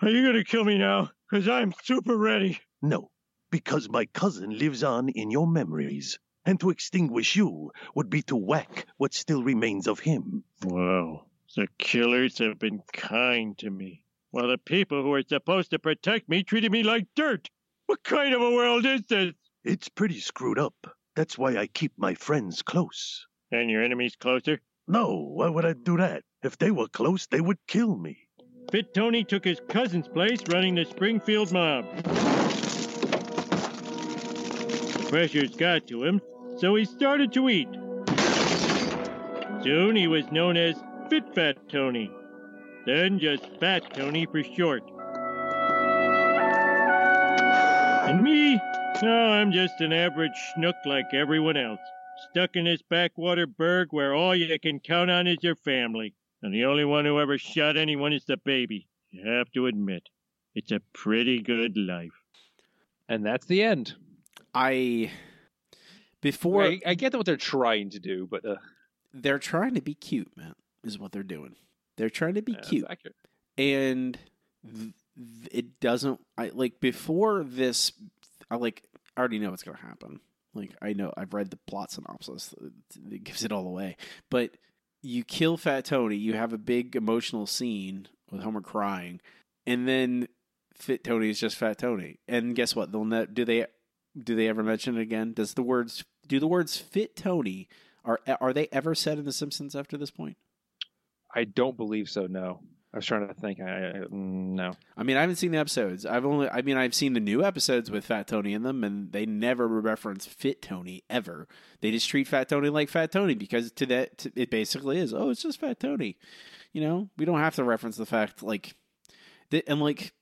Speaker 4: Are you gonna kill me now? Cause I'm super ready.
Speaker 11: No, because my cousin lives on in your memories, and to extinguish you would be to whack what still remains of him.
Speaker 4: Wow. The killers have been kind to me, while the people who are supposed to protect me treated me like dirt. What kind of a world is this?
Speaker 11: It's pretty screwed up. That's why I keep my friends close.
Speaker 4: And your enemies closer?
Speaker 11: No, why would I do that? If they were close, they would kill me.
Speaker 4: Fit Tony took his cousin's place running the Springfield mob. The pressures got to him, so he started to eat. Soon he was known as Fit Fat Tony, then just Fat Tony for short. And me? No, I'm just an average schnook like everyone else, stuck in this backwater burg where all you can count on is your family. And the only one who ever shot anyone is the baby. You have to admit, it's a pretty good life.
Speaker 2: And that's the end.
Speaker 1: I before
Speaker 2: I, I get what they're trying to do, but uh,
Speaker 1: they're trying to be cute, man. Is what they're doing. They're trying to be
Speaker 2: yeah,
Speaker 1: cute, and th- it doesn't. I like before this. I like. I already know what's going to happen. Like I know. I've read the plot synopsis. It, it gives it all away. But you kill Fat Tony. You have a big emotional scene with Homer crying, and then Fit Tony is just Fat Tony. And guess what? They'll ne- do they do they ever mention it again? Does the words do the words Fit Tony are are they ever said in The Simpsons after this point?
Speaker 2: I don't believe so. No, I was trying to think. I, I mm, no.
Speaker 1: I mean, I haven't seen the episodes. I've only, I mean, I've seen the new episodes with Fat Tony in them, and they never reference Fit Tony ever. They just treat Fat Tony like Fat Tony because to that, to, it basically is. Oh, it's just Fat Tony. You know, we don't have to reference the fact like, that, and like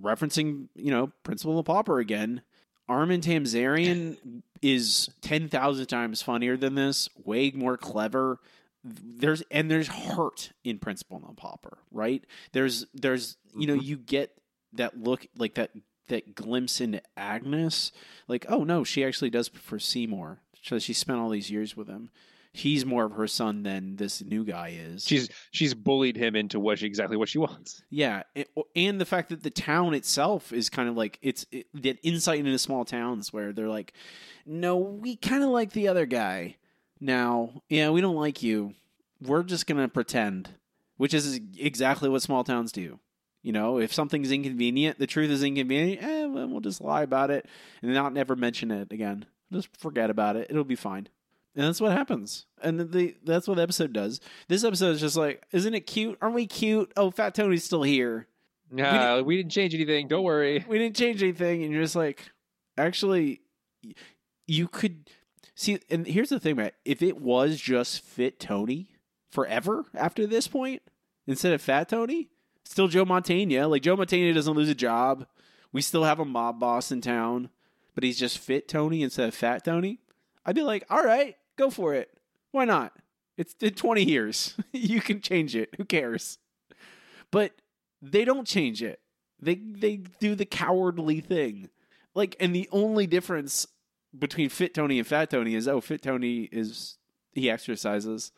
Speaker 1: referencing, you know, Principal of Pauper again. Armin Tamzarian is ten thousand times funnier than this. Way more clever there's and there's heart in principal non pauper right? There's there's you know mm-hmm. you get that look like that that glimpse into agnes like oh no she actually does prefer seymour. So she spent all these years with him. He's more of her son than this new guy is.
Speaker 2: She's she's bullied him into what she, exactly what she wants.
Speaker 1: yeah and, and the fact that the town itself is kind of like it's it, that insight into small towns where they're like no we kind of like the other guy now, yeah, we don't like you. We're just going to pretend, which is exactly what small towns do. You know, if something's inconvenient, the truth is inconvenient, eh, well, we'll just lie about it and not never mention it again. Just forget about it. It'll be fine. And that's what happens. And the that's what the episode does. This episode is just like, isn't it cute? Aren't we cute? Oh, Fat Tony's still here.
Speaker 2: Nah, we, we didn't change anything. Don't worry.
Speaker 1: We didn't change anything. And you're just like, actually, you could See, and here's the thing, Matt. If it was just Fit Tony forever after this point, instead of Fat Tony, still Joe Mantegna. Like Joe Mantegna doesn't lose a job. We still have a mob boss in town, but he's just Fit Tony instead of Fat Tony. I'd be like, all right, go for it. Why not? It's in 20 years. you can change it. Who cares? But they don't change it. They they do the cowardly thing. Like, and the only difference between Fit Tony and Fat Tony is oh, Fit Tony is he exercises.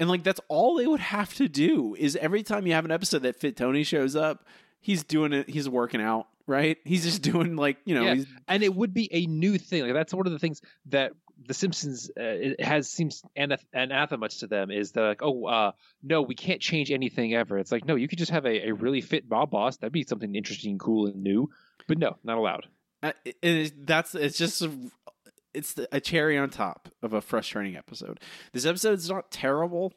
Speaker 1: And like that's all they would have to do is every time you have an episode that Fit Tony shows up, he's doing it, he's working out, right? He's just doing like, you know,
Speaker 2: Yeah,
Speaker 1: he's
Speaker 2: and it would be a new thing. Like that's one of the things that The Simpsons uh, has seems anath- anathema to them is that like, oh, uh, no, we can't change anything ever. It's like, no, you could just have a, a really fit mob boss. That'd be something interesting, cool, and new. But no, not allowed.
Speaker 1: Uh, it- it- that's it's just a, it's a cherry on top of a frustrating episode. This episode's not terrible,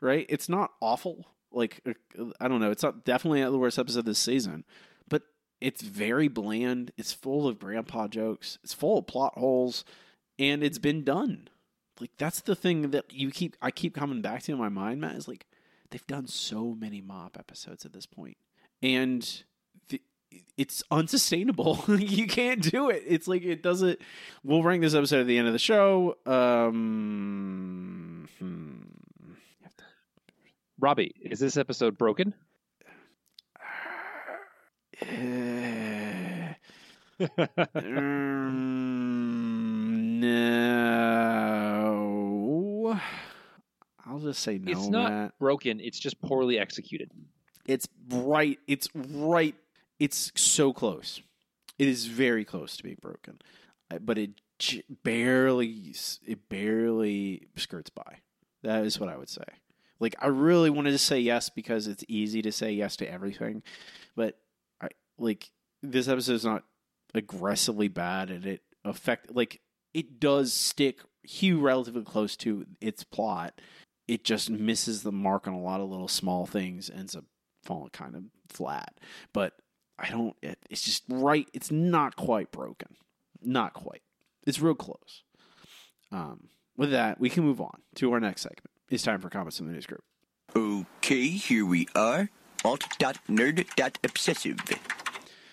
Speaker 1: right? It's not awful. Like uh, I don't know, it's not definitely not the worst episode this season, but it's very bland. It's full of grandpa jokes. It's full of plot holes, and it's been done. Like that's the thing that you keep I keep coming back to in my mind, Matt. Is like they've done so many mob episodes at this point, and it's unsustainable. you can't do it. It's like it doesn't. We'll rank this episode at the end of the show. Um, hmm.
Speaker 2: Robbie, is this episode broken?
Speaker 1: Um, no. I'll just say no.
Speaker 2: it's not
Speaker 1: Matt.
Speaker 2: broken. It's just poorly executed.
Speaker 1: It's right. It's right. It's so close. It is very close to being broken, Uh, but it j- barely. It barely skirts by. That is what I would say. Like I really wanted to say yes because it's easy to say yes to everything, but I like this episode is not aggressively bad, and it affect like it does stick Hugh relatively close to its plot. It just misses the mark on a lot of little small things, ends up falling kind of flat. But I don't. It, it's just right. It's not quite broken. Not quite. It's real close. Um, with that, we can move on to our next segment. It's time for comments from the news group.
Speaker 5: Okay, here we are. Alt.nerd.obsessive.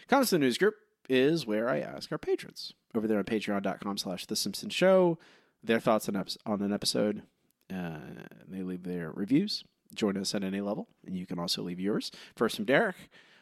Speaker 1: Comments from the news group is where I ask our patrons over there on patreon.com slash the simpsons show their thoughts on, on an episode. Uh, they leave their reviews. Join us at any level, and you can also leave yours. First from Derek.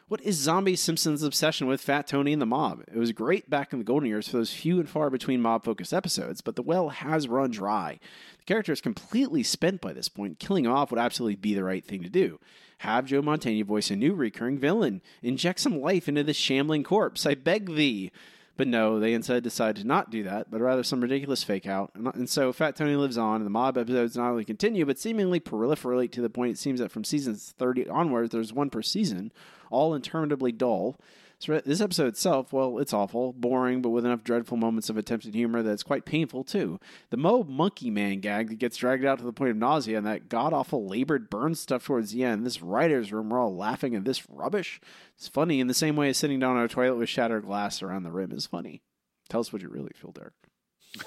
Speaker 1: What is Zombie Simpsons' obsession with Fat Tony and the mob? It was great back in the golden years for those few and far between mob focused episodes, but the well has run dry. The character is completely spent by this point. Killing off would absolutely be the right thing to do. Have Joe Mantegna voice a new recurring villain. Inject some life into this shambling corpse. I beg thee. But no, they instead decide to not do that, but rather some ridiculous fake out. And, and so Fat Tony lives on, and the mob episodes not only continue, but seemingly proliferate to the point it seems that from seasons 30 onwards, there's one per season, all interminably dull. So this episode itself, well, it's awful, boring, but with enough dreadful moments of attempted humor that it's quite painful too. The Mo Monkey Man gag that gets dragged out to the point of nausea, and that god awful labored burn stuff towards the end. This writer's room, we're all laughing at this rubbish. It's funny in the same way as sitting down on a toilet with shattered glass around the rim is funny. Tell us what you really feel, Derek.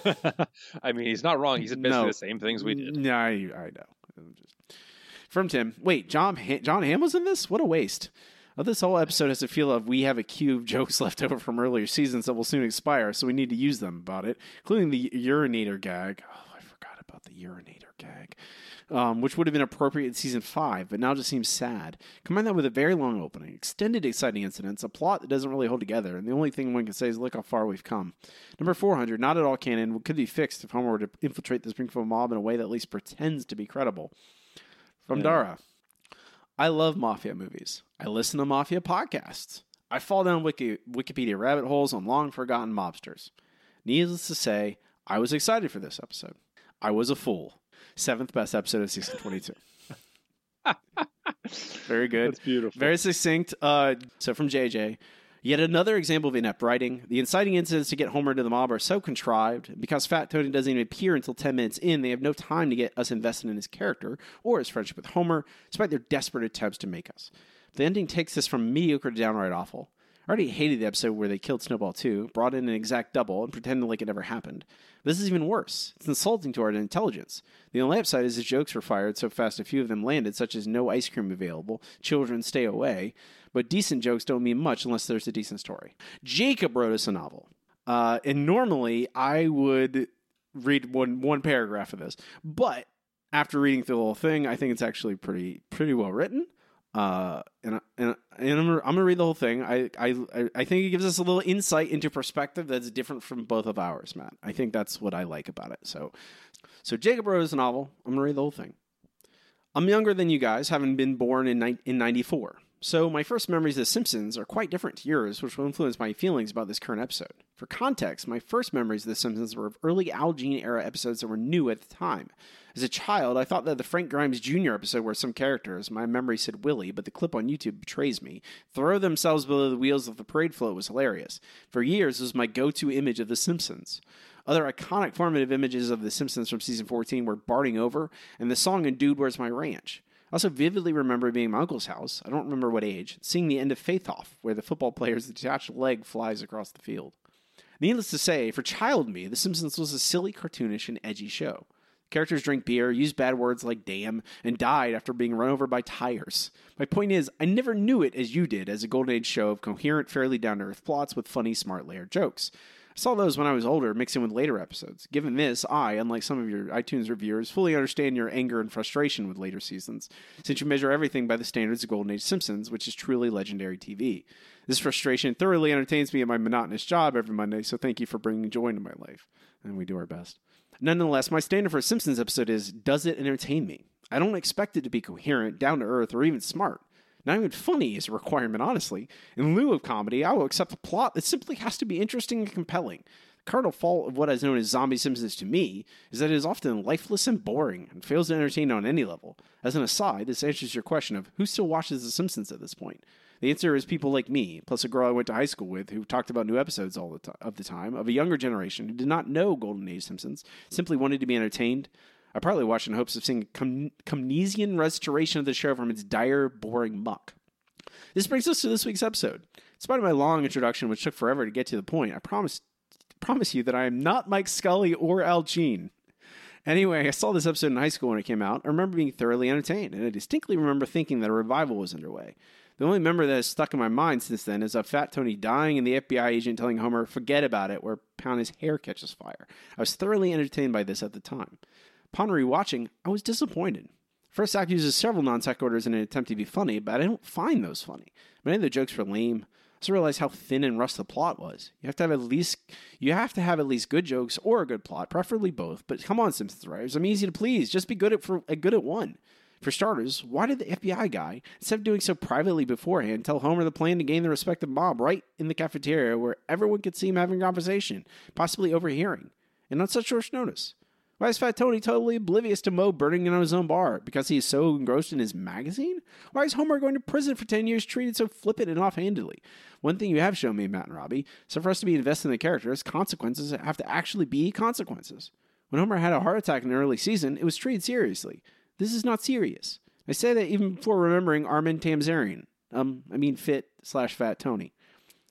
Speaker 2: I mean, he's not wrong. He said basically
Speaker 1: No.
Speaker 2: the same things we did.
Speaker 1: No, I, I know. I'm just- From Tim. Wait, John Ha- John Hamm was in this? What a waste. Oh, this whole episode has a feel of we have a queue of jokes left over from earlier seasons that will soon expire, so we need to use them about it, including the urinator gag. Oh, I forgot about the urinator gag, um, which would have been appropriate in season five, but now just seems sad. Combine that with a very long opening, extended exciting incidents, a plot that doesn't really hold together, and the only thing one can say is look how far we've come. Number 400, not at all canon, could be fixed if Homer were to infiltrate the Springfield mob in a way that at least pretends to be credible. From
Speaker 2: Yeah.
Speaker 1: Dara. I love mafia movies. I listen to mafia podcasts. I fall down Wiki, Wikipedia rabbit holes on long forgotten mobsters. Needless to say, I was excited for this episode. I was a fool. Seventh best episode of season 22. Very good.
Speaker 2: That's beautiful.
Speaker 1: Very succinct. Uh, so from JJ, yet another example of inept writing. The inciting incidents to get Homer to the mob are so contrived. Because Fat Tony doesn't even appear until 10 minutes in, they have no time to get us invested in his character or his friendship with Homer, despite their desperate attempts to make us. The ending takes this from mediocre to downright awful. I already hated the episode where they killed Snowball 2, brought in an exact double, and pretended like it never happened. This is even worse. It's insulting to our intelligence. The only upside is the jokes were fired so fast a few of them landed, such as no ice cream available, children stay away. But decent jokes don't mean much unless there's a decent story. Jacob wrote us a novel. Uh, and normally I would read one one paragraph of this, but after reading through the whole thing, I think it's actually pretty pretty well written. Uh, and and, and I'm, I'm gonna read the whole thing. I, I I think it gives us a little insight into perspective that's different from both of ours, Matt. I think that's what I like about it. So, so Jacob wrote his novel. I'm gonna read the whole thing. I'm younger than you guys, having been born in ni- in '94. So my first memories of The Simpsons are quite different to yours, which will influence my feelings about this current episode. For context, my first memories of The Simpsons were of early Al Jean era episodes that were new at the time. As a child, I thought that the Frank Grimes Jr. episode where some characters, my memory said Willie, but the clip on YouTube betrays me, throw themselves below the wheels of the parade float was hilarious. For years, it was my go-to image of The Simpsons. Other iconic formative images of The Simpsons from season 14 were Barting Over and the song in Dude, Where's My Ranch. I also vividly remember being my uncle's house, I don't remember what age, seeing the end of Faith Off, where the football player's detached leg flies across the field. Needless to say, for child me, The Simpsons was a silly, cartoonish, and edgy show. Characters drink beer, use bad words like damn, and died after being run over by tires. My point is, I never knew it as you did as a Golden Age show of coherent, fairly down to earth plots with funny, smart layered jokes. I saw those when I was older, mixing with later episodes. Given this, I, unlike some of your iTunes reviewers, fully understand your anger and frustration with later seasons, since you measure everything by the standards of Golden Age Simpsons, which is truly legendary TV. This frustration thoroughly entertains me at my monotonous job every Monday, so thank you for bringing joy into my life. And we do our best. Nonetheless, my standard for a Simpsons episode is Does it entertain me? I don't expect it to be coherent, down to earth, or even smart. Not even funny is a requirement, honestly. In lieu of comedy, I will accept a plot that simply has to be interesting and compelling. The cardinal fault of what is known as Zombie Simpsons to me is that it is often lifeless and boring and fails to entertain on any level. As an aside, this answers your question of who still watches The Simpsons at this point. The answer is people like me, plus a girl I went to high school with who talked about new episodes all the time of the time of a younger generation who did not know Golden Age Simpsons, simply wanted to be entertained. I probably watched in hopes of seeing a Keynesian restoration of the show from its dire, boring muck. This brings us to this week's episode. In spite of my long introduction, which took forever to get to the point, I promise promise you that I am not Mike Scully or Al Jean. Anyway, I saw this episode in high school when it came out. I remember being thoroughly entertained, and I distinctly remember thinking that a revival was underway. The only memory that has stuck in my mind since then is of Fat Tony dying and the FBI agent telling Homer, forget about it, where Pound his hair catches fire. I was thoroughly entertained by this at the time. Upon rewatching, I was disappointed. First act uses several non sequiturs in an attempt to be funny, but I don't find those funny. Many of the jokes were lame. I also realized how thin and rushed the plot was. You have to have at least you have to have at least good jokes or a good plot, preferably both. But come on, Simpsons writers, I'm easy to please. Just be good at for good at one. For starters, why did the FBI guy, instead of doing so privately beforehand, tell Homer the plan to gain the respect of Bob right in the cafeteria where everyone could see him having a conversation, possibly overhearing, and on such short notice? Why is Fat Tony totally oblivious to Moe burning down his own bar? Because he is so engrossed in his magazine? Why is Homer going to prison for 10 years treated so flippant and offhandedly? One thing you have shown me, Matt and Robbie, so for us to be invested in the characters, consequences have to actually be consequences. When Homer had a heart attack in the early season, it was treated seriously. This is not serious. I say that even before remembering Armin Tamzarian. Um, I mean fit slash fat Tony.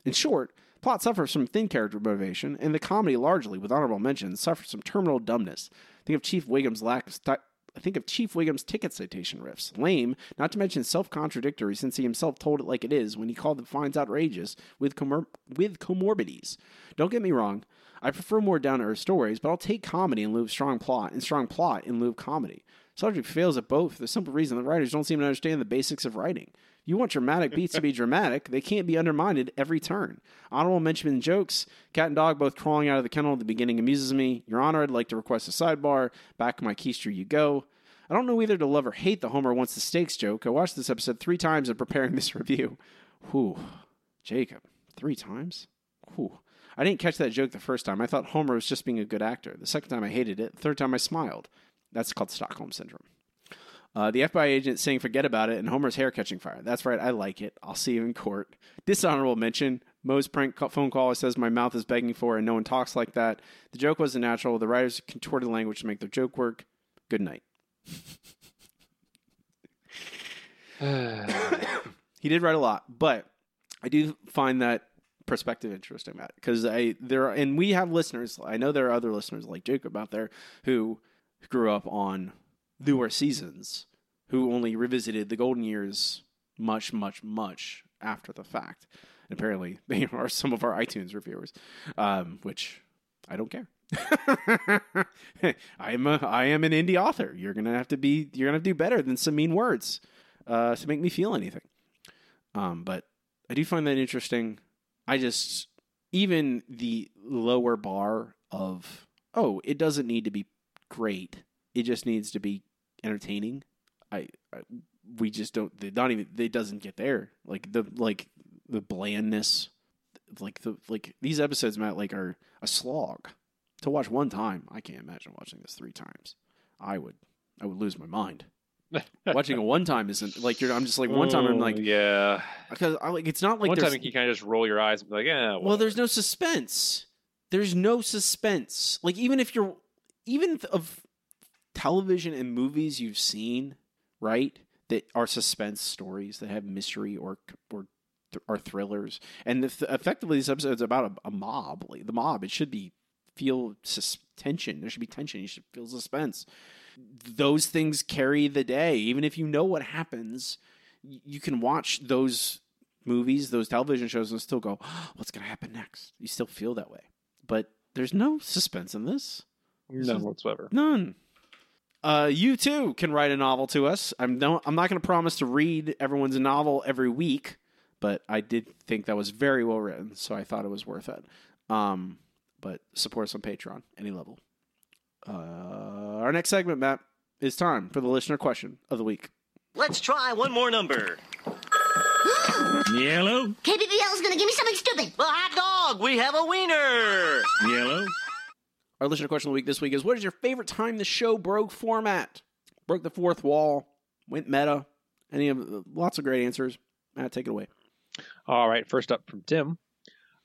Speaker 1: In short, plot suffers from thin character motivation, and the comedy largely, with honorable mentions, suffers from terminal dumbness. Think of Chief Wiggum's lack of think of Chief Wiggum's ticket citation riffs. Lame, not to mention self contradictory, since he himself told it like it is when he called the fines outrageous with, comor- with comorbidities. Don't get me wrong, I prefer more down to earth stories, but I'll take comedy in lieu of strong plot and strong plot in lieu of comedy. Subject fails at both for the simple reason the writers don't seem to understand the basics of writing. You want dramatic beats to be dramatic, they can't be undermined at every turn. Honorable mention in jokes, cat and dog both crawling out of the kennel at the beginning amuses me. Your Honor, I'd like to request a sidebar. Back my keister you go. I don't know either to love or hate the Homer wants the steaks joke. I watched this episode three times in preparing this review. Whew. Jacob, three times? Whew. I didn't catch that joke the first time. I thought Homer was just being a good actor. The second time I hated it. The third time I smiled. That's called Stockholm Syndrome. Uh, the FBI agent saying forget about it and Homer's hair catching fire. That's right, I like it. I'll see you in court. Dishonorable mention Moe's prank phone call says my mouth is begging for and no one talks like that. The joke wasn't natural. The writers contorted language to make their joke work. Good night. he did write a lot, but I do find that perspective interesting, Matt, because I there are, and we have listeners. I know there are other listeners like Jacob out there who grew up on newer seasons, who only revisited the golden years much, much, much after the fact. And apparently, they are some of our iTunes reviewers, um, which I don't care. I am a I am an indie author. You're gonna have to be you're gonna have to do better than some mean words uh, to make me feel anything. Um, but I do find that interesting. I just even the lower bar of oh, it doesn't need to be great. It just needs to be entertaining. I, I we just don't. They not even. It doesn't get there. Like the like the blandness. Like the like these episodes, Matt, like are a slog to watch one time. I can't imagine watching this three times. I would. I would lose my mind. Watching it one time isn't like you're. I'm just like one time. I'm like,
Speaker 2: Oh, yeah.
Speaker 1: because I like it's not like
Speaker 2: One time you kind of just roll your eyes and be like, yeah.
Speaker 1: well, there's no suspense. There's no suspense. Like even if you're even of television and movies you've seen, right? That are suspense stories that have mystery or or are thrillers. And th- effectively, this episode is about a, a mob. Like, the mob. It should be feel sus- tension. There should be tension. You should feel suspense. Those things carry the day. Even if you know what happens, you can watch those movies, those television shows, and still go, "What's going to happen next?" You still feel that way, but there's no suspense in this.
Speaker 2: None whatsoever.
Speaker 1: None. Uh, you too can write a novel to us. I'm no, I'm not going to promise to read everyone's novel every week, but I did think that was very well written, so I thought it was worth it. Um, but support us on Patreon, any level. Uh, our next segment, Matt, is time for the listener question of the week.
Speaker 12: Let's try one more number. Yellow.
Speaker 6: KBBL is gonna give me something stupid.
Speaker 12: Well, hot dog. We have a wiener.
Speaker 8: Yellow.
Speaker 1: Our listener question of the week this week is: What is your favorite time the show broke format? Broke the fourth wall, went meta. Any of lots of great answers. Matt, take it away.
Speaker 2: All right, first up from Tim.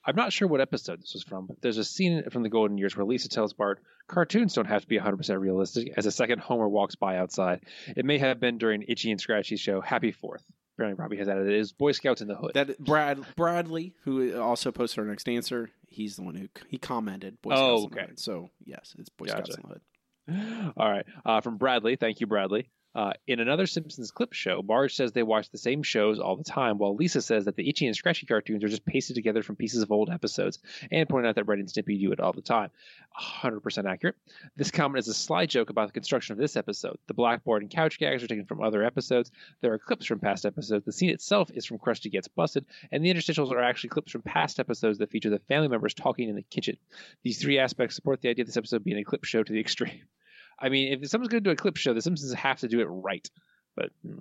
Speaker 2: I'm not sure what episode this was from, but there's a scene from the Golden Years where Lisa tells Bart, cartoons don't have to be 100% realistic, as a second Homer walks by outside. It may have been during Itchy and Scratchy's show, Happy Fourth. Apparently, Robbie has added it is Boy Scouts in the Hood.
Speaker 1: That Brad Bradley, who also posted our next answer, he's the one who he commented. Boy
Speaker 2: Oh,
Speaker 1: Scouts in the
Speaker 2: okay.
Speaker 1: Hood. So yes, it's Boy
Speaker 2: Gotcha.
Speaker 1: Scouts in the Hood.
Speaker 2: All right. Uh, from Bradley. Thank you, Bradley. Uh, in another Simpsons clip show, Marge says they watch the same shows all the time, while Lisa says that the Itchy and Scratchy cartoons are just pasted together from pieces of old episodes, and pointing out that Red and Snippy do it all the time. 100% accurate. This comment is a sly joke about the construction of this episode. The blackboard and couch gags are taken from other episodes. There are clips from past episodes. The scene itself is from Krusty Gets Busted, and the interstitials are actually clips from past episodes that feature the family members talking in the kitchen. These three aspects support the idea of this episode being a clip show to the extreme. I mean, if someone's going to do a clip show, the Simpsons have to do it right. But hmm.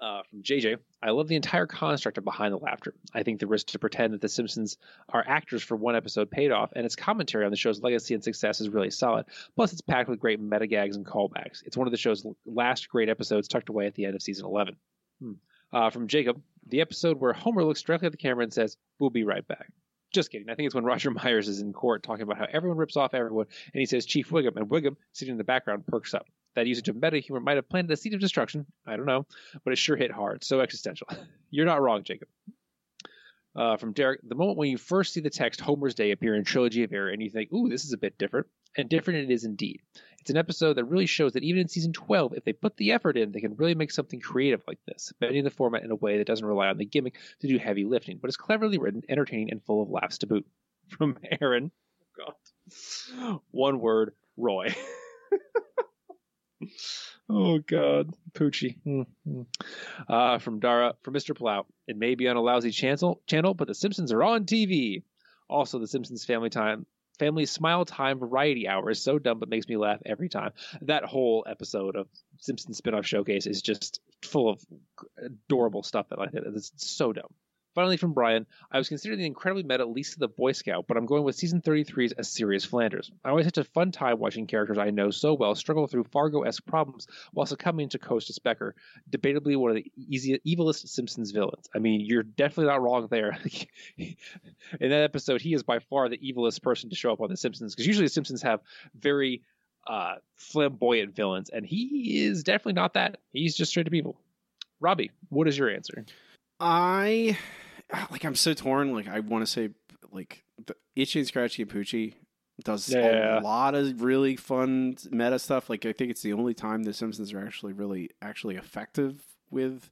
Speaker 2: uh, from JJ, I love the entire construct of Behind the Laughter. I think the risk to pretend that the Simpsons are actors for one episode paid off, and its commentary on the show's legacy and success is really solid. Plus, it's packed with great meta gags and callbacks. It's one of the show's last great episodes tucked away at the end of season 11. Hmm. Uh, from Jacob, the episode where Homer looks directly at the camera and says, We'll be right back. Just kidding. I think it's when Roger Myers is in court talking about how everyone rips off everyone, and he says Chief Wiggum, and Wiggum, sitting in the background, perks up. That usage of meta humor might have planted a seed of destruction. I don't know, but it sure hit hard. So existential. You're not wrong, Jacob. Uh, from Derek, the moment when you first see the text Homer's Day appear in Trilogy of Error, and you think, ooh, this is a bit different, and different it is indeed. It's an episode that really shows that even in season 12, if they put the effort in, they can really make something creative like this, bending the format in a way that doesn't rely on the gimmick to do heavy lifting, but is cleverly written, entertaining, and full of laughs to boot. From Aaron, God, one word, Roy. oh God, Poochie. Mm-hmm. Uh, from Dara, from Mr. Plow. It may be on a lousy channel, channel, but The Simpsons are on TV. Also, The Simpsons Family Time, Family Smile Time Variety Hour is so dumb, but makes me laugh every time. That whole episode of Simpsons Spinoff Showcase is just full of adorable stuff that I think is so dumb. Finally, from Brian, I was considering the incredibly meta Lisa the Boy Scout, but I'm going with season 33's A Serious Flanders. I always had a fun time watching characters I know so well struggle through Fargo esque problems while succumbing to Costas Becker, debatably one of the easy, evilest Simpsons villains. I mean, you're definitely not wrong there. In that episode, he is by far the evilest person to show up on The Simpsons, because usually The Simpsons have very uh, flamboyant villains, and he is definitely not that. He's just straight to people. Robbie, what is your answer?
Speaker 1: I like. I'm so torn. Like, I want to say like the Itchy and Scratchy and Poochie does
Speaker 2: Yeah.
Speaker 1: a lot of really fun meta stuff. Like, I think it's the only time the Simpsons are actually really actually effective with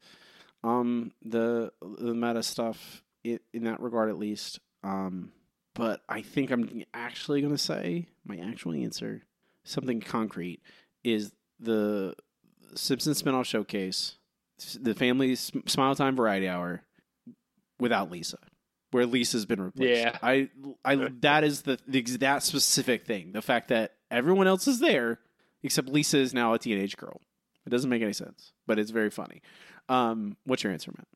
Speaker 1: um the the meta stuff in, in that regard, at least. Um, but I think I'm actually going to say my actual answer, something concrete, is the Simpsons spinoff showcase, the Family Smile Time Variety Hour, without Lisa, where Lisa's been replaced.
Speaker 2: Yeah.
Speaker 1: I, I that is the, the that specific thing. The fact that everyone else is there except Lisa is now a teenage girl. It doesn't make any sense, but it's very funny. Um, what's your answer, Matt?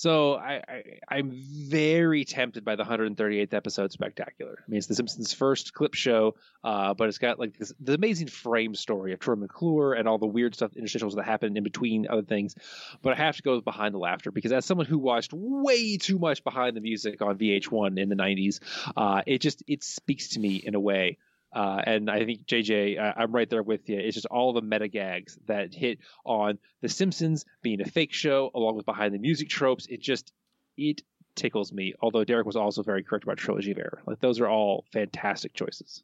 Speaker 2: So I, I I'm very tempted by the 138th episode spectacular. I mean, it's The Simpsons' first clip show, uh, but it's got like this the amazing frame story of Troy McClure and all the weird stuff interstitials that happen in between other things. But I have to go with Behind the Laughter because as someone who watched way too much Behind the Music on VH1 in the 90s, uh, it just it speaks to me in a way. Uh, and I think JJ, uh, I'm right there with you. It's just all the meta gags that hit on The Simpsons being a fake show, along with behind the music tropes. It just it tickles me. Although Derek was also very correct about Trilogy of Error. Like those are all fantastic choices.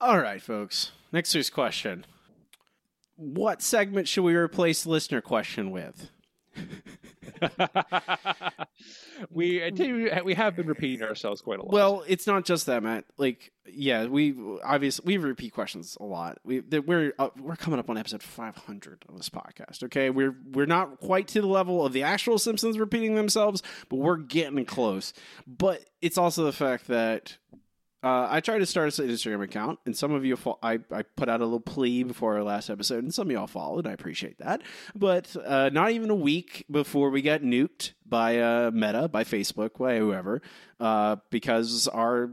Speaker 1: All right, folks. Next week's question. What segment should we replace listener question with?
Speaker 2: we we have been repeating ourselves quite a lot.
Speaker 1: Well, it's not just that, Matt. Like, yeah, we obviously we repeat questions a lot. We we're uh, we're coming up on episode 500 of this podcast. Okay, we're we're not quite to the level of the actual Simpsons repeating themselves, but we're getting close. But it's also the fact that uh, I tried to start an Instagram account, and some of you, fo- I, I put out a little plea before our last episode, and some of y'all followed. I appreciate that. But uh, not even a week before we got nuked by uh, Meta, by Facebook, by whoever, uh, because our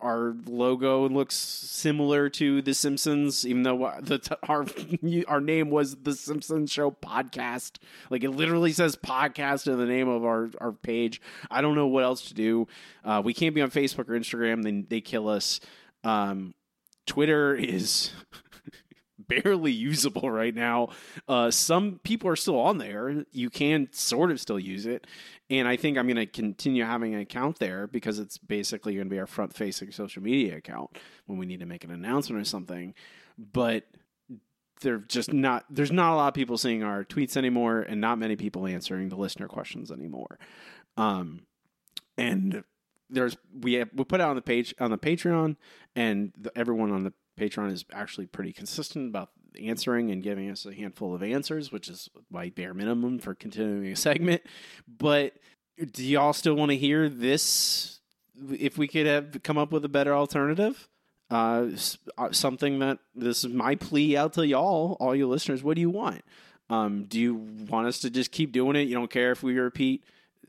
Speaker 1: our logo looks similar to The Simpsons, even though the t- our our name was The Simpsons Show Podcast. Like it literally says podcast in the name of our, our page. I don't know what else to do. Uh, we can't be on Facebook or Instagram; then they kill us. Um, Twitter is barely usable right now. Uh, some people are still on there. You can sort of still use it. And I think I'm going to continue having an account there because it's basically going to be our front facing social media account when we need to make an announcement or something. But they're just not, there's not a lot of people seeing our tweets anymore and not many people answering the listener questions anymore. Um, and there's, we have, we put it on the page on the Patreon and the, everyone on the Patreon is actually pretty consistent about answering and giving us a handful of answers, which is my bare minimum for continuing a segment. But do y'all still want to hear this? If we could have come up with a better alternative, uh, something that this is my plea out to y'all, all you listeners. What do you want? Um, do you want us to just keep doing it? You don't care if we repeat?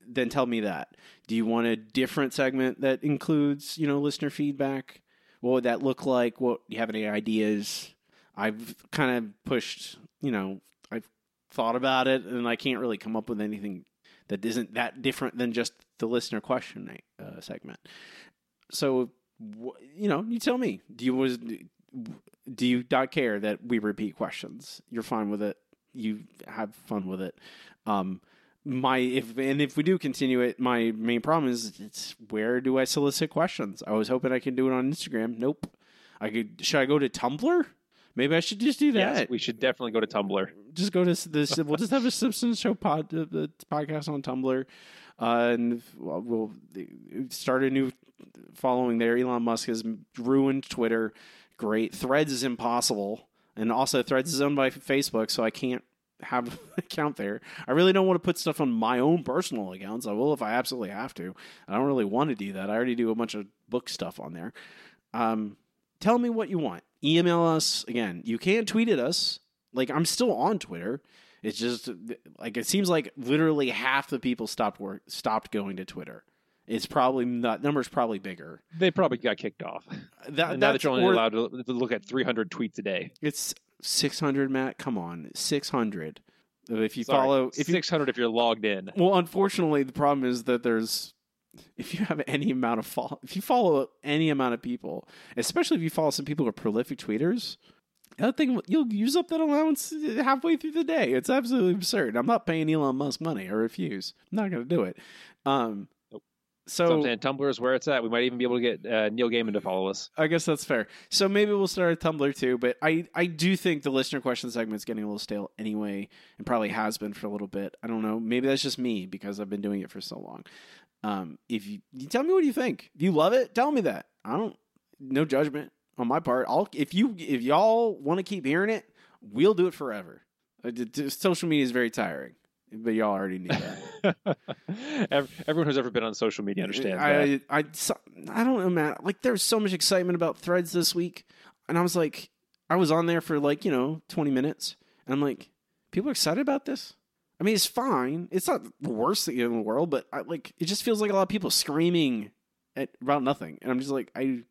Speaker 1: Then tell me that. Do you want a different segment that includes, you know, listener feedback? What would that look like? What do you have any ideas? I've kind of pushed, you know, I've thought about it and I can't really come up with anything that isn't that different than just the listener question uh, segment. So, you know, you tell me. Do you was do you not care that we repeat questions? You're fine with it. You have fun with it. Um, my if and if we do continue it, my main problem is it's where do I solicit questions? I was hoping I could do it on Instagram. Nope. I could. Should I go to Tumblr? Maybe I should just do that.
Speaker 2: Yes, we should definitely go to Tumblr.
Speaker 1: Just go to this. we'll just have a Simpsons show pod uh, the podcast on Tumblr, uh, and we'll start a new following there. Elon Musk has ruined Twitter. Great. Threads is impossible, and also Threads is owned by Facebook, so I can't have an account there. I really don't want to put stuff on my own personal accounts. I will if I absolutely have to. I don't really want to do that. I already do a bunch of book stuff on there. Um, tell me what you want. Email us again. You can tweet at us. Like I'm still on Twitter. It's just like it seems like literally half the people stopped work stopped going to Twitter. It's probably not number's probably bigger.
Speaker 2: They probably got kicked off.
Speaker 1: That,
Speaker 2: now that you're only allowed to, to look at 300 tweets a day.
Speaker 1: It's 600, Matt. Come on, 600. If you
Speaker 2: Sorry,
Speaker 1: follow, if
Speaker 2: 600
Speaker 1: you,
Speaker 2: if you're logged in.
Speaker 1: Well, unfortunately, the problem is that there's if you have any amount of follow, if you follow any amount of people, especially if you follow some people who are prolific tweeters, that thing you'll use up that allowance halfway through the day. It's absolutely absurd. I'm not paying Elon Musk money. I refuse. I'm not going to do it. Um. So,
Speaker 2: so, I'm saying Tumblr is where it's at. We might even be able to get uh, Neil Gaiman to follow us.
Speaker 1: I guess that's fair. So maybe we'll start a Tumblr too. But I, I do think the listener question segment's getting a little stale anyway, and probably has been for a little bit. I don't know. Maybe that's just me because I've been doing it for so long. Um, if you, you tell me what you think, if you love it, tell me that. I don't, no judgment on my part. I'll if you if y'all want to keep hearing it, we'll do it forever. Uh, social media is very tiring, but y'all already knew that.
Speaker 2: Everyone who's ever been on social media understands
Speaker 1: I,
Speaker 2: that.
Speaker 1: I, I, I don't know, man. Like there's so much excitement about Threads this week, and I was like, I was on there for like you know 20 minutes, and I'm like, people are excited about this. I mean, it's fine. It's not the worst thing in the world, but I, like it just feels like a lot of people screaming at, about nothing, and I'm just like, I,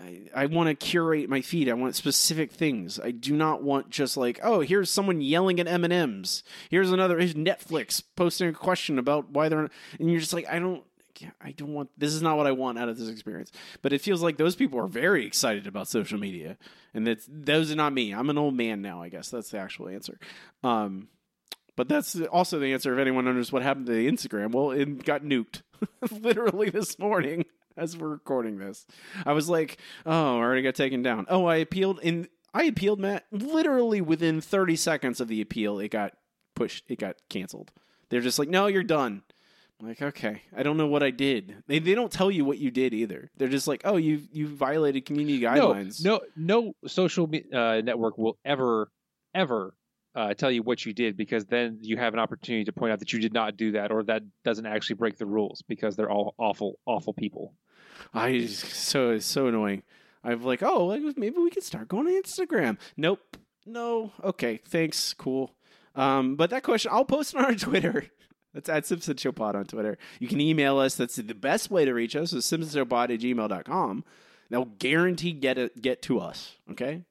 Speaker 1: I, I want to curate my feed. I want specific things. I do not want just like, oh, here's someone yelling at M and M's. Here's another. Here's Netflix posting a question about why they're, and you're just like, I don't. I don't want this is not what I want out of this experience. But it feels like those people are very excited about social media. And that's those are not me. I'm an old man now, I guess. That's the actual answer. Um But that's also the answer if anyone wonders what happened to the Instagram. Well, it got nuked literally this morning as we're recording this. I was like, oh, I already got taken down. Oh, I appealed in I appealed, Matt. Literally within 30 seconds of the appeal, it got pushed, it got canceled. They're just like, no, you're done. I'm like, okay, I don't know what I did. They, they don't tell you what you did either. They're just like, oh, you you violated community guidelines.
Speaker 2: No, no, no social uh, network will ever, ever uh, tell you what you did because then you have an opportunity to point out that you did not do that or that doesn't actually break the rules because they're all awful, awful people.
Speaker 1: I so it's so annoying. I'm like, oh, like, maybe we could start going to Instagram. Nope, no. Okay, thanks, cool. Um, but that question, I'll post on our Twitter. That's at Simpson Show Pod on Twitter. You can email us. That's the best way to reach us is simpsonshowpod at gmail.com. That'll guarantee get it get to us. Okay.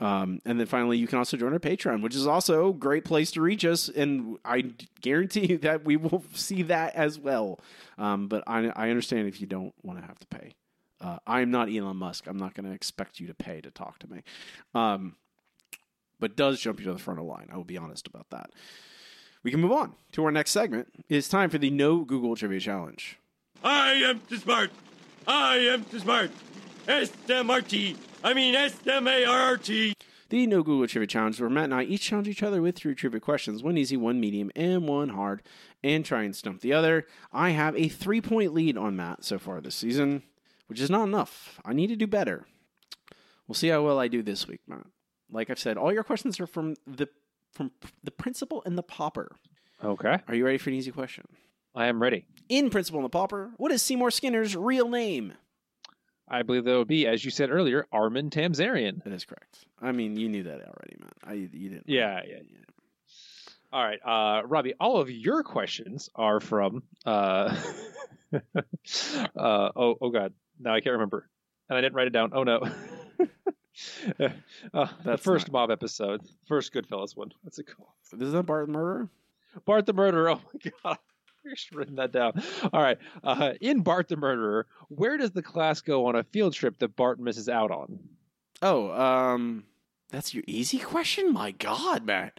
Speaker 1: Um, and then finally, you can also join our Patreon, which is also a great place to reach us. And I guarantee you that we will see that as well. Um, but I, I understand if you don't want to have to pay. Uh, I'm not Elon Musk. I'm not going to expect you to pay to talk to me. Um, but does jump you to the front of the line. I will be honest about that. We can move on to our next segment. It's time for the No Google Trivia Challenge.
Speaker 4: I am too smart. I am too smart. S-M-R-T. I mean S-M-A-R-R-T.
Speaker 1: The No Google Trivia Challenge, where Matt and I each challenge each other with three trivia questions one easy, one medium, and one hard, and try and stump the other. I have a three point lead on Matt so far this season, which is not enough. I need to do better. We'll see how well I do this week, Matt. Like I've said, all your questions are from the from the principal and the pauper.
Speaker 2: Okay.
Speaker 1: Are you ready for an easy question?
Speaker 2: I am ready.
Speaker 1: In Principal and the Pauper, what is Seymour Skinner's real name?
Speaker 2: I believe that would be, as you said earlier, Armin Tamzarian.
Speaker 1: That is correct. I mean, you knew that already, man. I you didn't.
Speaker 2: Yeah, yeah, yeah. All right, uh, Robbie. All of your questions are from. Uh, uh, oh, oh God! Now I can't remember, and I didn't write it down. Oh no. uh, the first
Speaker 1: not-
Speaker 2: mob episode, first Goodfellas one. What's it called?
Speaker 1: Is that Bart the Murderer?
Speaker 2: Bart the Murderer. Oh my God. I should written that down. All right. Uh, in Bart the Murderer, where does the class go on a field trip that Bart misses out on?
Speaker 1: Oh, um, that's your easy question. My God, man.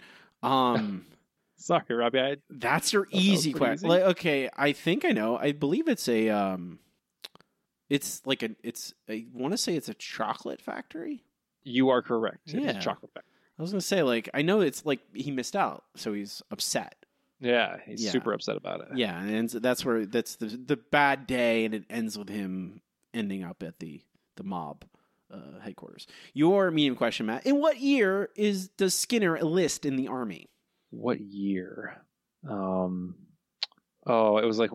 Speaker 1: Um,
Speaker 2: Sorry, Robbie. I,
Speaker 1: that's your easy question. Like, okay, I think I know. I believe it's a um, it's like a it's. I want to say it's a chocolate factory.
Speaker 2: you are correct. It
Speaker 1: Yeah.
Speaker 2: chocolate factory.
Speaker 1: I was gonna say like I know it's like he missed out, so he's upset.
Speaker 2: Yeah, he's
Speaker 1: Yeah.
Speaker 2: super upset about it.
Speaker 1: Yeah, and that's where that's the the bad day, and it ends with him ending up at the the mob uh, headquarters. Your medium question, Matt: In what year is does Skinner enlist in the army?
Speaker 2: What year? Um, oh, it was like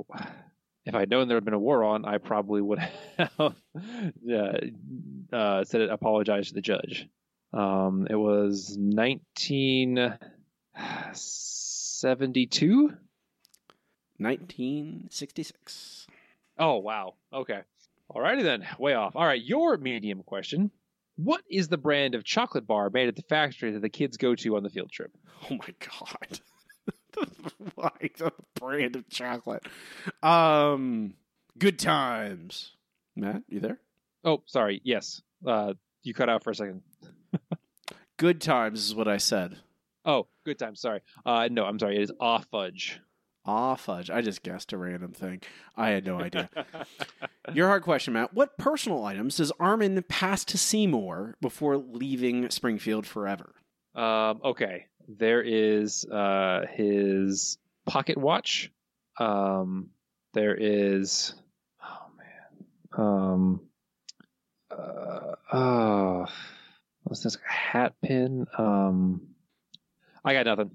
Speaker 2: if I'd known there had been a war on, I probably would have yeah, uh, said it. Apologized to the judge. Um, it was nineteen seventy-two.
Speaker 1: 1966.
Speaker 2: Oh wow. Okay. Alrighty then. Way off. All right. Your medium question. What is the brand of chocolate bar made at the factory that the kids go to on the field trip?
Speaker 1: Oh my god. Why the brand of chocolate? Um, good times. Matt, you there?
Speaker 2: Oh, sorry. Yes. Uh, you cut out for a second.
Speaker 1: Good times is what I said.
Speaker 2: Oh, good time. Sorry. Uh, no, I'm sorry. It is off fudge.
Speaker 1: Ah, fudge. I just guessed a random thing. I had no idea. Your hard question, Matt. What personal items does Armin pass to Seymour before leaving Springfield forever?
Speaker 2: Um, okay. There is uh, his pocket watch. Um, there is. Oh man. Um. Uh, oh, what's this? Hat pin. Um. I got nothing.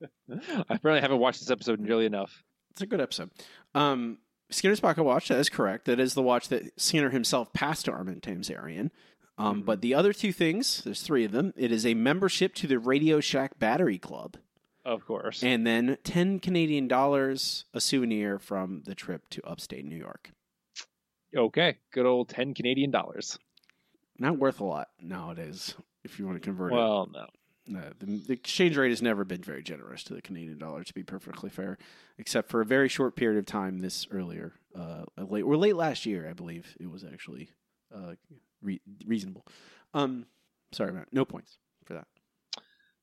Speaker 2: I apparently haven't watched this episode nearly enough.
Speaker 1: It's a good episode. Um, Skinner's pocket watch. That is correct. That is the watch that Skinner himself passed to Armin Tamzarian. Um, But the other two things, there's three of them. It is a membership to the Radio Shack Battery Club,
Speaker 2: Of course.
Speaker 1: and then ten Canadian dollars, a souvenir from the trip to upstate New York.
Speaker 2: Okay. Good old ten Canadian dollars.
Speaker 1: Not worth a lot nowadays, if you want to convert it.
Speaker 2: Well, no.
Speaker 1: No, the, the exchange rate has never been very generous to the Canadian dollar, to be perfectly fair, except for a very short period of time this earlier, uh, late or late last year, I believe it was actually uh, re- reasonable. Um, sorry, Matt, no points for that.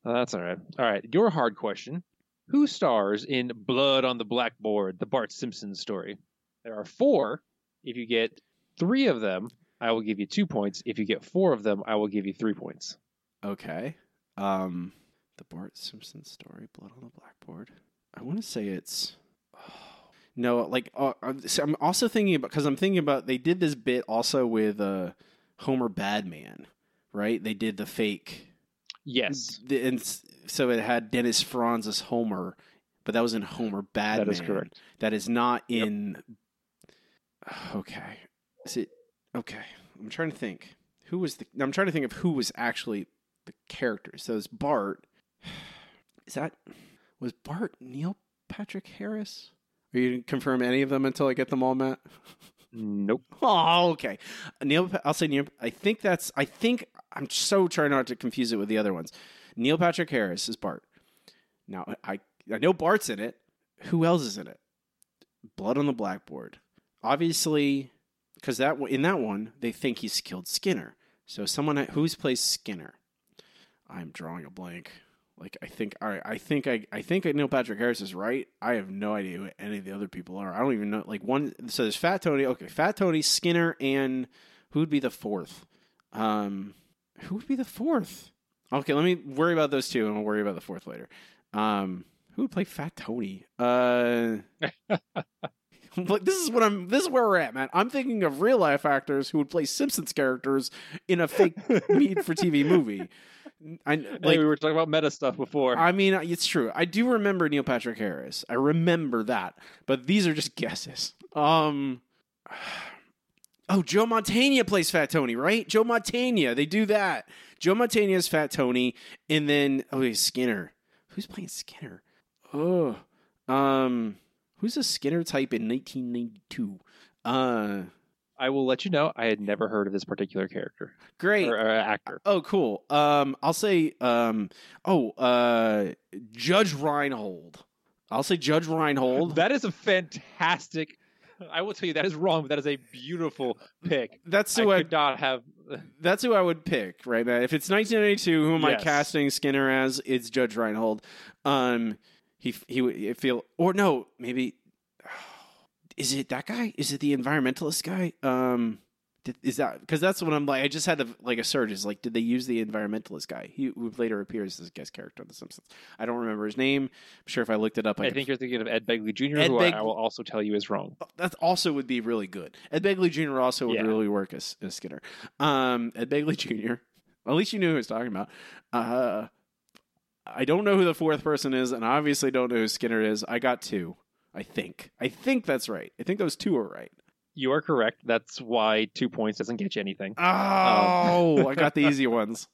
Speaker 2: Uh, that's all right. All right. Your hard question. Who stars in Blood on the Blackboard, the Bart Simpson story? There are four. If you get three of them, I will give you two points. If you get four of them, I will give you three points.
Speaker 1: Okay. Um, the Bart Simpson story, Blood on the Blackboard. I want to say it's. No, like uh, I'm also thinking about because I'm thinking about they did this bit also with uh, Homer Badman, right? They did the fake.
Speaker 2: Yes.
Speaker 1: The, and so it had Dennis Franz as Homer, but that was in Homer Badman.
Speaker 2: That is correct.
Speaker 1: That is not in. Okay. Is it okay? I'm trying to think. Who was the? I'm trying to think of who was actually the characters. So it's Bart. Is that was Bart Neil Patrick Harris? Are you gonna confirm any of them until I get them all, Matt?
Speaker 2: Nope.
Speaker 1: Oh, okay. Neil, I'll say Neil. I think that's. I think I'm so trying not to confuse it with the other ones. Neil Patrick Harris is Bart. Now I I know Bart's in it. Who else is in it? Blood on the Blackboard. Obviously, because that in that one they think he's killed Skinner. So someone who's plays Skinner. I'm drawing a blank. Like I think all right, I think I I think Neil Patrick Harris is right. I have no idea who any of the other people are. I don't even know like one so there's Fat Tony, okay, Fat Tony, Skinner, and who would be the fourth? Um who would be the fourth? Okay, let me worry about those two and we'll worry about the fourth later. Um who would play Fat Tony? Uh Like this is what I'm. This is where we're at, man. I'm thinking of real life actors who would play Simpsons characters in a fake made for TV movie. I
Speaker 2: Like
Speaker 1: like.
Speaker 2: we were talking about meta stuff before.
Speaker 1: I mean, it's true. I do remember Neil Patrick Harris. I remember that, but these are just guesses. Um. Oh, Joe Mantegna plays Fat Tony, right? Joe Mantegna. They do that. Joe Mantegna is Fat Tony, and then oh, wait, Skinner. Who's playing Skinner? Oh, um, who's a Skinner type in 1992? Uh,
Speaker 2: I will let you know. I had never heard of this particular character
Speaker 1: great.
Speaker 2: or, or actor.
Speaker 1: Oh, cool. Um, I'll say, um, oh, uh, Judge Reinhold. I'll say Judge Reinhold.
Speaker 2: That is a fantastic. I will tell you that is wrong, but that is a beautiful pick.
Speaker 1: That's who I,
Speaker 2: could not have.
Speaker 1: that's who I would pick, right? Now, if it's 1992, who am I casting Skinner as? It's Judge Reinhold. Um, he he would feel or no, maybe is it that guy? Is it the environmentalist guy? Um, did, is that because that's what I'm like? I just had a, like a surge. Is like, did they use the environmentalist guy? He who later appears as a guest character on The Simpsons. I don't remember his name. I'm sure if I looked it up, I,
Speaker 2: I think you're thinking of Ed Begley Jr.,
Speaker 1: Ed
Speaker 2: who I- I will also tell you is wrong.
Speaker 1: that also would be really good. Ed Begley Jr. also would
Speaker 2: Yeah.
Speaker 1: really work as, as Skinner. Um, Ed Begley Jr. At least you knew who I was talking about. Uh, I don't know who the fourth person is, and I obviously don't know who Skinner is. I got two. I think. I think that's right. I think those two are right.
Speaker 2: You are correct. That's why two points doesn't get you anything.
Speaker 1: Oh, I got the easy ones.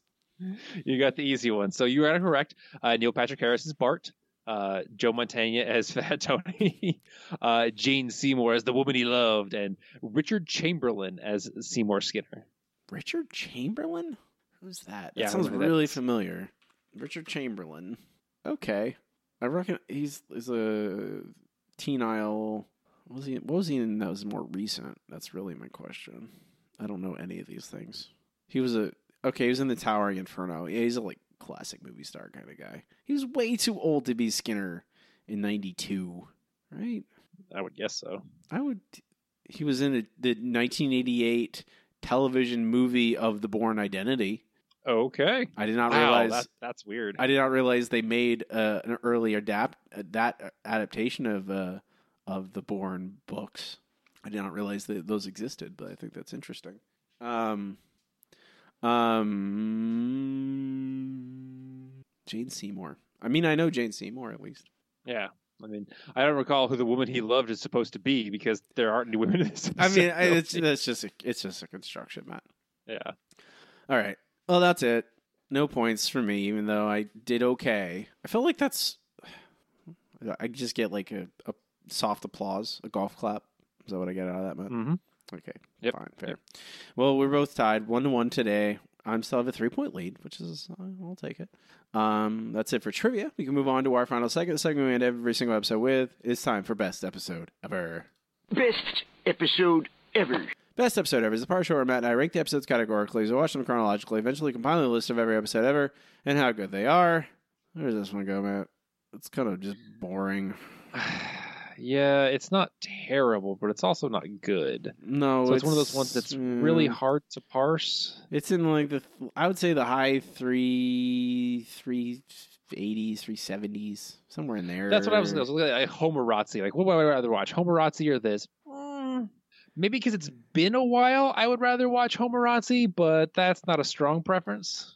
Speaker 2: You got the easy one. So you are correct. Uh, Neil Patrick Harris is Bart. Uh, Joe Mantegna as Fat Tony. uh, Jane Seymour as the woman he loved, and Richard Chamberlain as Seymour Skinner.
Speaker 1: Richard Chamberlain? Who's that? That
Speaker 2: Yeah,
Speaker 1: sounds
Speaker 2: who that
Speaker 1: really familiar. Richard Chamberlain. Okay. I reckon he's is a tenile. What was he? What was he in that was more recent? That's really my question. I don't know any of these things. He was a okay. He was in the Towering Inferno. Yeah, he's a like classic movie star kind of guy. He was way too old to be Skinner in '92, right?
Speaker 2: I would guess so.
Speaker 1: I would. He was in a, the 1988 television movie of The Bourne Identity.
Speaker 2: Okay.
Speaker 1: I did not
Speaker 2: Wow,
Speaker 1: realize.
Speaker 2: that, that's weird.
Speaker 1: I did not realize they made uh, an early adapt uh, that adaptation of uh, of the Bourne books. I did not realize that those existed, but I think that's interesting. Um, um, Jane Seymour. I mean, I know Jane Seymour at least.
Speaker 2: Yeah. I mean, I don't recall who the woman he loved is supposed to be because there aren't any women in this.
Speaker 1: I mean, I,
Speaker 2: episode.
Speaker 1: it's just a, it's just a construction, Matt.
Speaker 2: yeah.
Speaker 1: All right. Well, that's it. No points for me, even though I did okay. I feel like that's. I just get like a, a soft applause, a golf clap. Is that what I get out of that, Matt?
Speaker 2: Mm-hmm.
Speaker 1: Okay.
Speaker 2: Yep.
Speaker 1: Fine. Fair. Well, we're both tied one to one today. I'm still have a three point lead, which is I'll take it. Um, that's it for trivia. We can move on to our final segment. The segment we end every single episode with. It's time for best episode ever.
Speaker 9: Best episode ever.
Speaker 1: Best episode ever is the part show where Matt and I rank the episodes categorically, so watch them chronologically, eventually compiling a list of every episode ever and how good they are. Where does this one go, Matt? It's kind of just boring.
Speaker 2: yeah, it's not terrible, but it's also not good.
Speaker 1: No,
Speaker 2: so it's, one of those ones that's really
Speaker 1: mm,
Speaker 2: hard to parse.
Speaker 1: It's in like the I would say the high three three eighties, three seventies, somewhere in there.
Speaker 2: That's what I was. I was at like Homerazzi. Like, what would I rather watch, Homerazzi or this? Maybe because it's been a while, I would rather watch Homerazzi, but that's not a strong preference.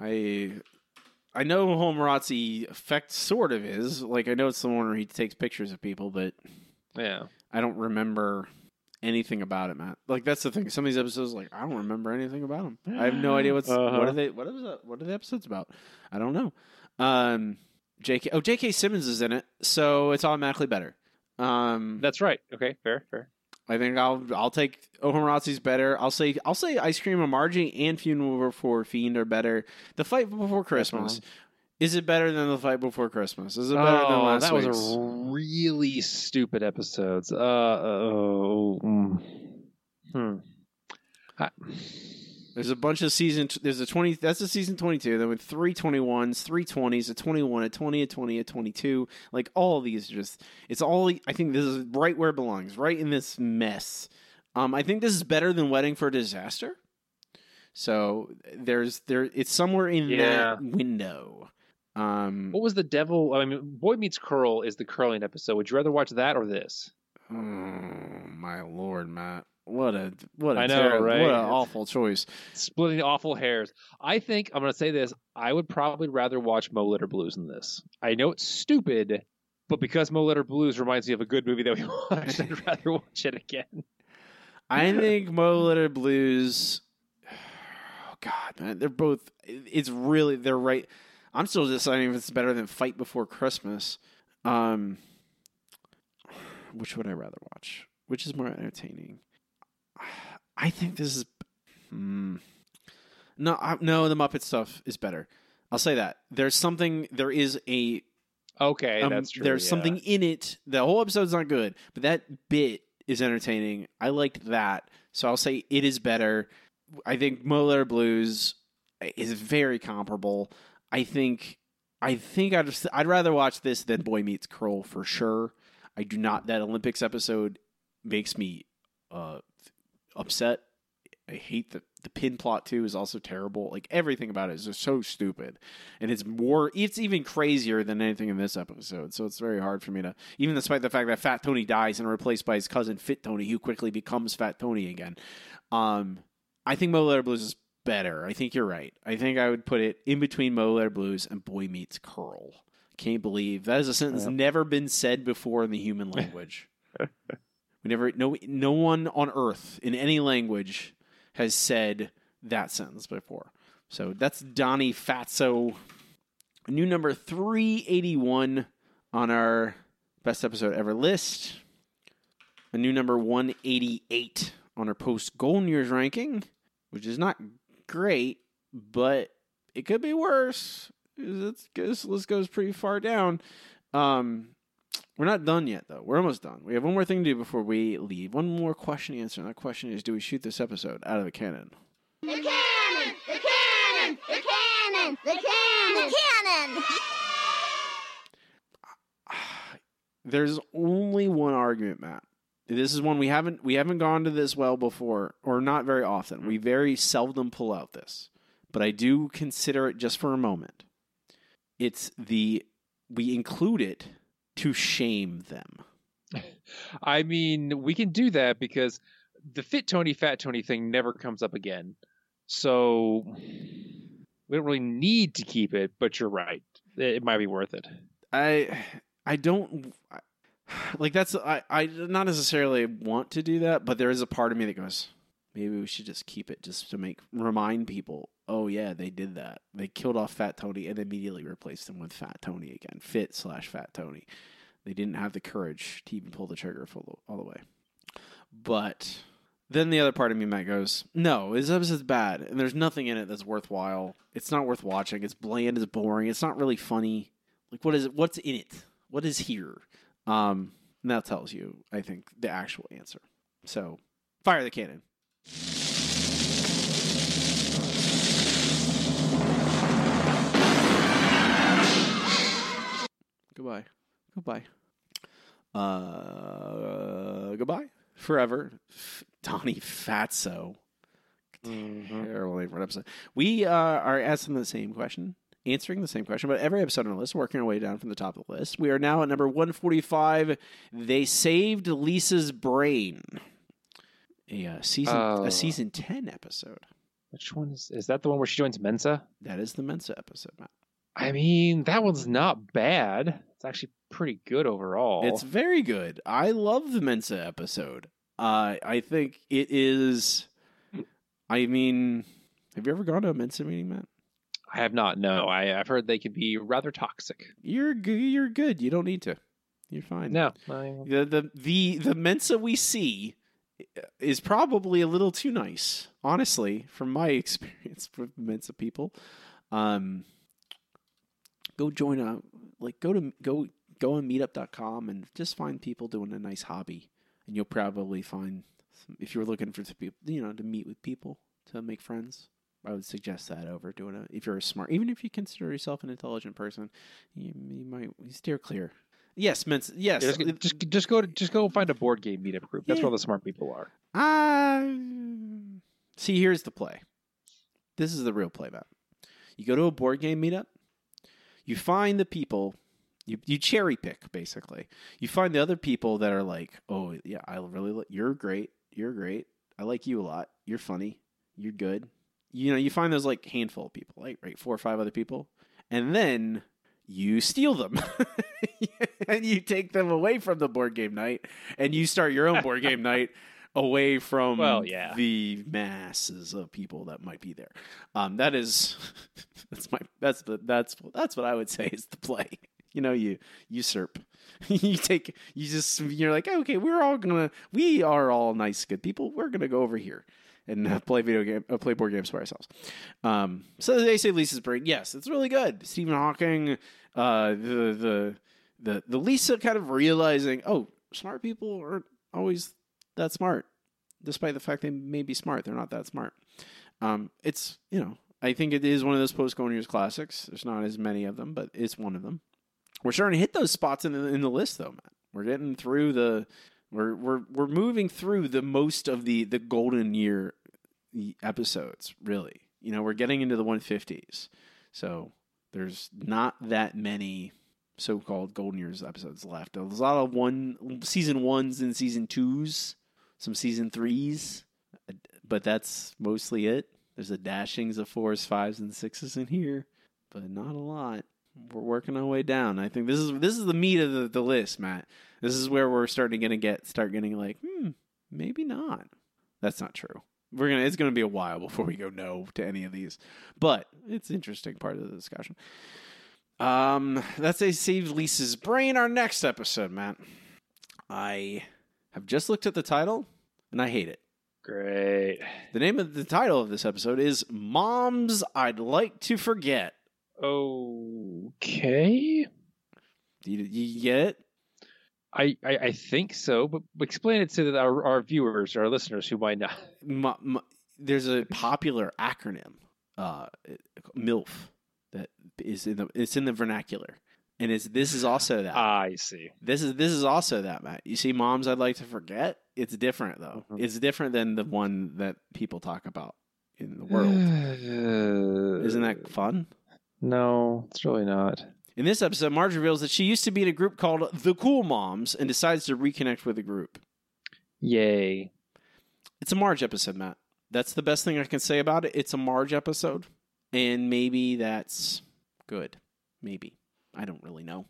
Speaker 1: I I know Homerazzi effect sort of is like I know it's the one where he takes pictures of people, but
Speaker 2: Yeah.
Speaker 1: I don't remember anything about it, Matt. Like that's the thing. Some of these episodes, like I don't remember anything about them. I have no idea what's what
Speaker 2: Uh-huh.
Speaker 1: are they what is that, what are the episodes about? I don't know. Um, J.K. Oh, J.K. Simmons is in it, so it's automatically better. Um,
Speaker 2: That's right. Okay, fair, fair.
Speaker 1: I think I'll I'll take Ohomarazzi's better. I'll say I'll say Ice Cream and Margie and Funeral for Fiend are better. The Fight Before Christmas is it better than the Fight Before Christmas? Is it better than
Speaker 2: Oh,
Speaker 1: last
Speaker 2: that was a really stupid episode. Uh, oh, mm. hmm. I-
Speaker 1: There's a bunch of season. There's a twenty. That's a season twenty two. Then with three twenty-ones, three twenties, a twenty one, a twenty, a twenty, a twenty two. Like all these, are just it's all. I think this is right where it belongs. Right in this mess. Um, I think this is better than Wedding for a Disaster. So there's there. It's somewhere in
Speaker 2: Yeah.
Speaker 1: that window. Um,
Speaker 2: What was the devil? I mean, Boy Meets Curl is the curling episode. Would you rather watch that or this?
Speaker 1: Oh my lord, Matt! What a what a
Speaker 2: I know,
Speaker 1: terrible,
Speaker 2: right?
Speaker 1: what an awful choice.
Speaker 2: Splitting awful hairs. I think I'm going to say this. I would probably rather watch Moe Letter Blues than this. I know it's stupid, but because Moe Letter Blues reminds me of a good movie that we watched, I'd rather watch it again.
Speaker 1: I think Moe Letter Blues. Oh God, man, they're both. It's really they're right. I'm still deciding if it's better than Fight Before Christmas. Um, which would I rather watch? Which is more entertaining? I think this is. Hmm. No, I, no, the Muppet stuff is better. I'll say that. There's something. There is a
Speaker 2: Okay,
Speaker 1: um,
Speaker 2: that's true.
Speaker 1: There's
Speaker 2: yeah.
Speaker 1: something in it. The whole episode's not good, but that bit is entertaining. I liked that, so I'll say it is better. I think Molar Blues is very comparable. I think, I think I'd I'd rather watch this than Boy Meets Curl for sure. I do not. That Olympics episode makes me uh, upset. I hate the the pin plot too is also terrible. Like everything about it is just so stupid, and it's more. It's even crazier than anything in this episode. So it's very hard for me to, even despite the fact that Fat Tony dies and replaced by his cousin Fit Tony, who quickly becomes Fat Tony again. Um, I think Moe Letter Blues is better. I think you're right. I think I would put it in between Moe Letter Blues and Boy Meets Curl. Can't believe that is a sentence
Speaker 2: Yep.
Speaker 1: never been said before in the human language. we never no no one on earth in any language has said that sentence before. So that's Donnie Fatso. New number 381 on our best episode ever list. A new number 188 on our post Golden Years ranking, which is not great, but it could be worse. This this list goes pretty far down. Um, we're not done yet, though. We're almost done. We have one more thing to do before we leave. One more question to answer. And that question is Do we shoot this episode out of the cannon?
Speaker 6: The cannon! The cannon! The cannon! The cannon! The cannon!
Speaker 1: There's only one argument, Matt. This is one we haven't we haven't gone to this well before, or not very often. We very seldom pull out this, but I do consider it just for a moment. It's the we include it to shame them.
Speaker 2: I mean, we can do that because the Fit Tony, Fat Tony thing never comes up again. So we don't really need to keep it, but you're right. It might be worth it.
Speaker 1: I I don't like that's I I not necessarily want to do that, but there is a part of me that goes maybe we should just keep it just to make remind people. Oh yeah, they did that. They killed off Fat Tony and immediately replaced him with Fat Tony again. Fit slash Fat Tony. They didn't have the courage to even pull the trigger full all the way. But then the other part of me might goes, no, this episode's bad, and there's nothing in it that's worthwhile. It's not worth watching. It's bland. It's boring. It's not really funny. Like what is it? What's in it? What is here? Um, and that tells you, I think, the actual answer. So, fire the cannon. Goodbye. Goodbye. Uh, goodbye forever. F- Donnie Fatso. Terrible name for an episode. We uh, are asking the same question, answering the same question, but every episode on the list, working our way down from the top of the list. We are now at number 145. They saved Lisa's brain. A uh, season
Speaker 2: Oh.
Speaker 1: a season 10 episode.
Speaker 2: Which one is is that the one where she joins Mensa?
Speaker 1: That is the Mensa episode, Matt.
Speaker 2: I mean, that one's not bad. It's actually pretty good overall.
Speaker 1: It's very good. I love the Mensa episode. Uh, I think it is. I mean, have you ever gone to a Mensa meeting, Matt?
Speaker 2: I have not. No, I, I've heard they can be rather toxic.
Speaker 1: You're good. You're good. You don't need to. You're fine.
Speaker 2: No, I,
Speaker 1: The the the the Mensa we see is probably a little too nice, honestly, from my experience with Mensa people. Um, go join a like go to go go on meetup.com and just find people doing a nice hobby and you'll probably find some, if you're looking for to be, you know to meet with people to make friends i would suggest that over doing it if you're a smart even if you consider yourself an intelligent person you, you might steer clear yes Mensa, yes
Speaker 2: just, just just go to just go find a board game meetup group. That's
Speaker 1: Yeah.
Speaker 2: where all the smart people are.
Speaker 1: Uh, see, here's the play. This is the real play, Matt. You go to a board game meetup. You find the people. You you cherry pick basically. You find the other people that are like, oh yeah, I really li- you're great. You're great. I like you a lot. You're funny. You're good. You know, you find those like handful of people, like right, four or five other people, and then you steal them and you take them away from the board game night and you start your own board game night away from
Speaker 2: Well, yeah.
Speaker 1: the masses of people that might be there. Um, that is that's my that's the that's that's what I would say is the play. You know, you usurp. you take you just you're like okay, we're all gonna we are all nice good people. We're gonna go over here and uh, play video game, uh, play board games by ourselves. Um, so they say Lisa's brain. Yes, it's really good. Stephen Hawking, uh, the the the the Lisa kind of realizing, oh, smart people aren't always that smart, despite the fact they may be smart. They're not that smart. Um, it's you know, I think it is one of those post Golden Years classics. There's not as many of them, but it's one of them. We're starting to hit those spots in the in the list, though, Matt. We're getting through the. We're we're we're moving through the most of the the golden year episodes. Really, you know, we're getting into the 150s, so there's not that many so-called golden years episodes left. There's a lot of one season ones and season twos, some season threes, but that's mostly it. There's a dashings of fours, fives, and sixes in here, but not a lot. We're working our way down. I think this is this is the meat of the, the list, Matt. This is where we're starting to get start getting like, hmm, maybe not. That's not true. We're gonna it's gonna be a while before we go no to any of these, but it's interesting part of the discussion. Um, that's a save Lisa's brain. Our next episode, Matt. I have just looked at the title and I hate it.
Speaker 2: Great.
Speaker 1: The name of the title of this episode is "Moms I'd Like to Forget."
Speaker 2: Okay.
Speaker 1: Do you, you get it?
Speaker 2: I, I, I think so, but explain it to our, our viewers, our listeners who might not.
Speaker 1: There's a popular acronym, uh, MILF, that is in the it's in the vernacular, and it's this is also that.
Speaker 2: I see.
Speaker 1: This is this is also that, Matt. You see, moms I'd like to forget. It's different though. Mm-hmm. It's different than the one that people talk about in the world. Isn't that fun?
Speaker 2: No, it's really not.
Speaker 1: In this episode, Marge reveals that she used to be in a group called the Cool Moms and decides to reconnect with the group.
Speaker 2: Yay.
Speaker 1: It's a Marge episode, Matt. That's the best thing I can say about it. It's a Marge episode, and maybe that's good. Maybe. I don't really know.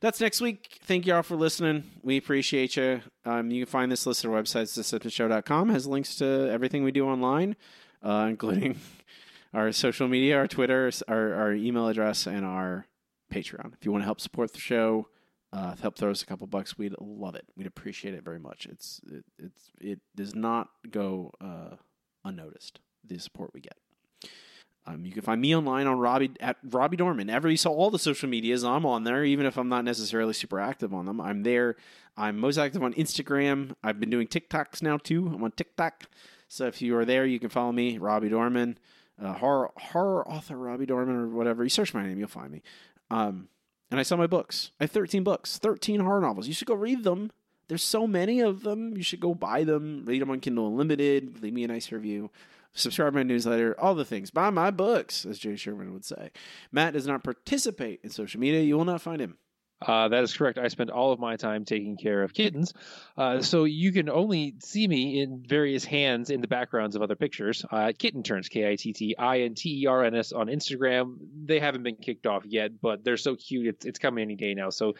Speaker 1: That's next week. Thank you all for listening. We appreciate you. Um, you can find this list at our website, thesipshow.com. has links to everything we do online, uh, including our social media, our Twitter, our, our email address, and our Patreon. If you want to help support the show, uh, help throw us a couple bucks, we'd love it. We'd appreciate it very much. It's it, it's it does not go uh, unnoticed the support we get. Um, you can find me online on Robbie at Robbie Dorman. Every so all the social medias, I'm on there, even if I'm not necessarily super active on them. I'm there. I'm most active on Instagram. I've been doing TikToks now too. I'm on TikTok, so if you are there, you can follow me, Robbie Dorman, uh, horror horror author Robbie Dorman or whatever. You search my name, you'll find me. Um, And I sell my books. I have 13 books, 13 horror novels. You should go read them. There's so many of them. You should go buy them, read them on Kindle Unlimited, leave me a nice review, subscribe to my newsletter, all the things. Buy my books, as Jay Sherman would say. Matt does not participate in social media. You will not find him.
Speaker 2: Uh, that is correct. I spend all of my time taking care of kittens. Uh, so you can only see me in various hands in the backgrounds of other pictures. Uh, Kitten Turns, K I T T I N T E R N S on Instagram. They haven't been kicked off yet, but they're so cute. It's, it's coming any day now. So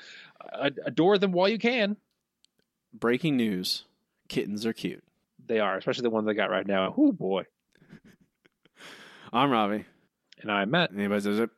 Speaker 2: uh, adore them while you can.
Speaker 1: Breaking news kittens are cute.
Speaker 2: They are, especially the ones I got right now. Oh, boy.
Speaker 1: I'm Robbie.
Speaker 2: And I'm Matt.
Speaker 1: Anybody says it?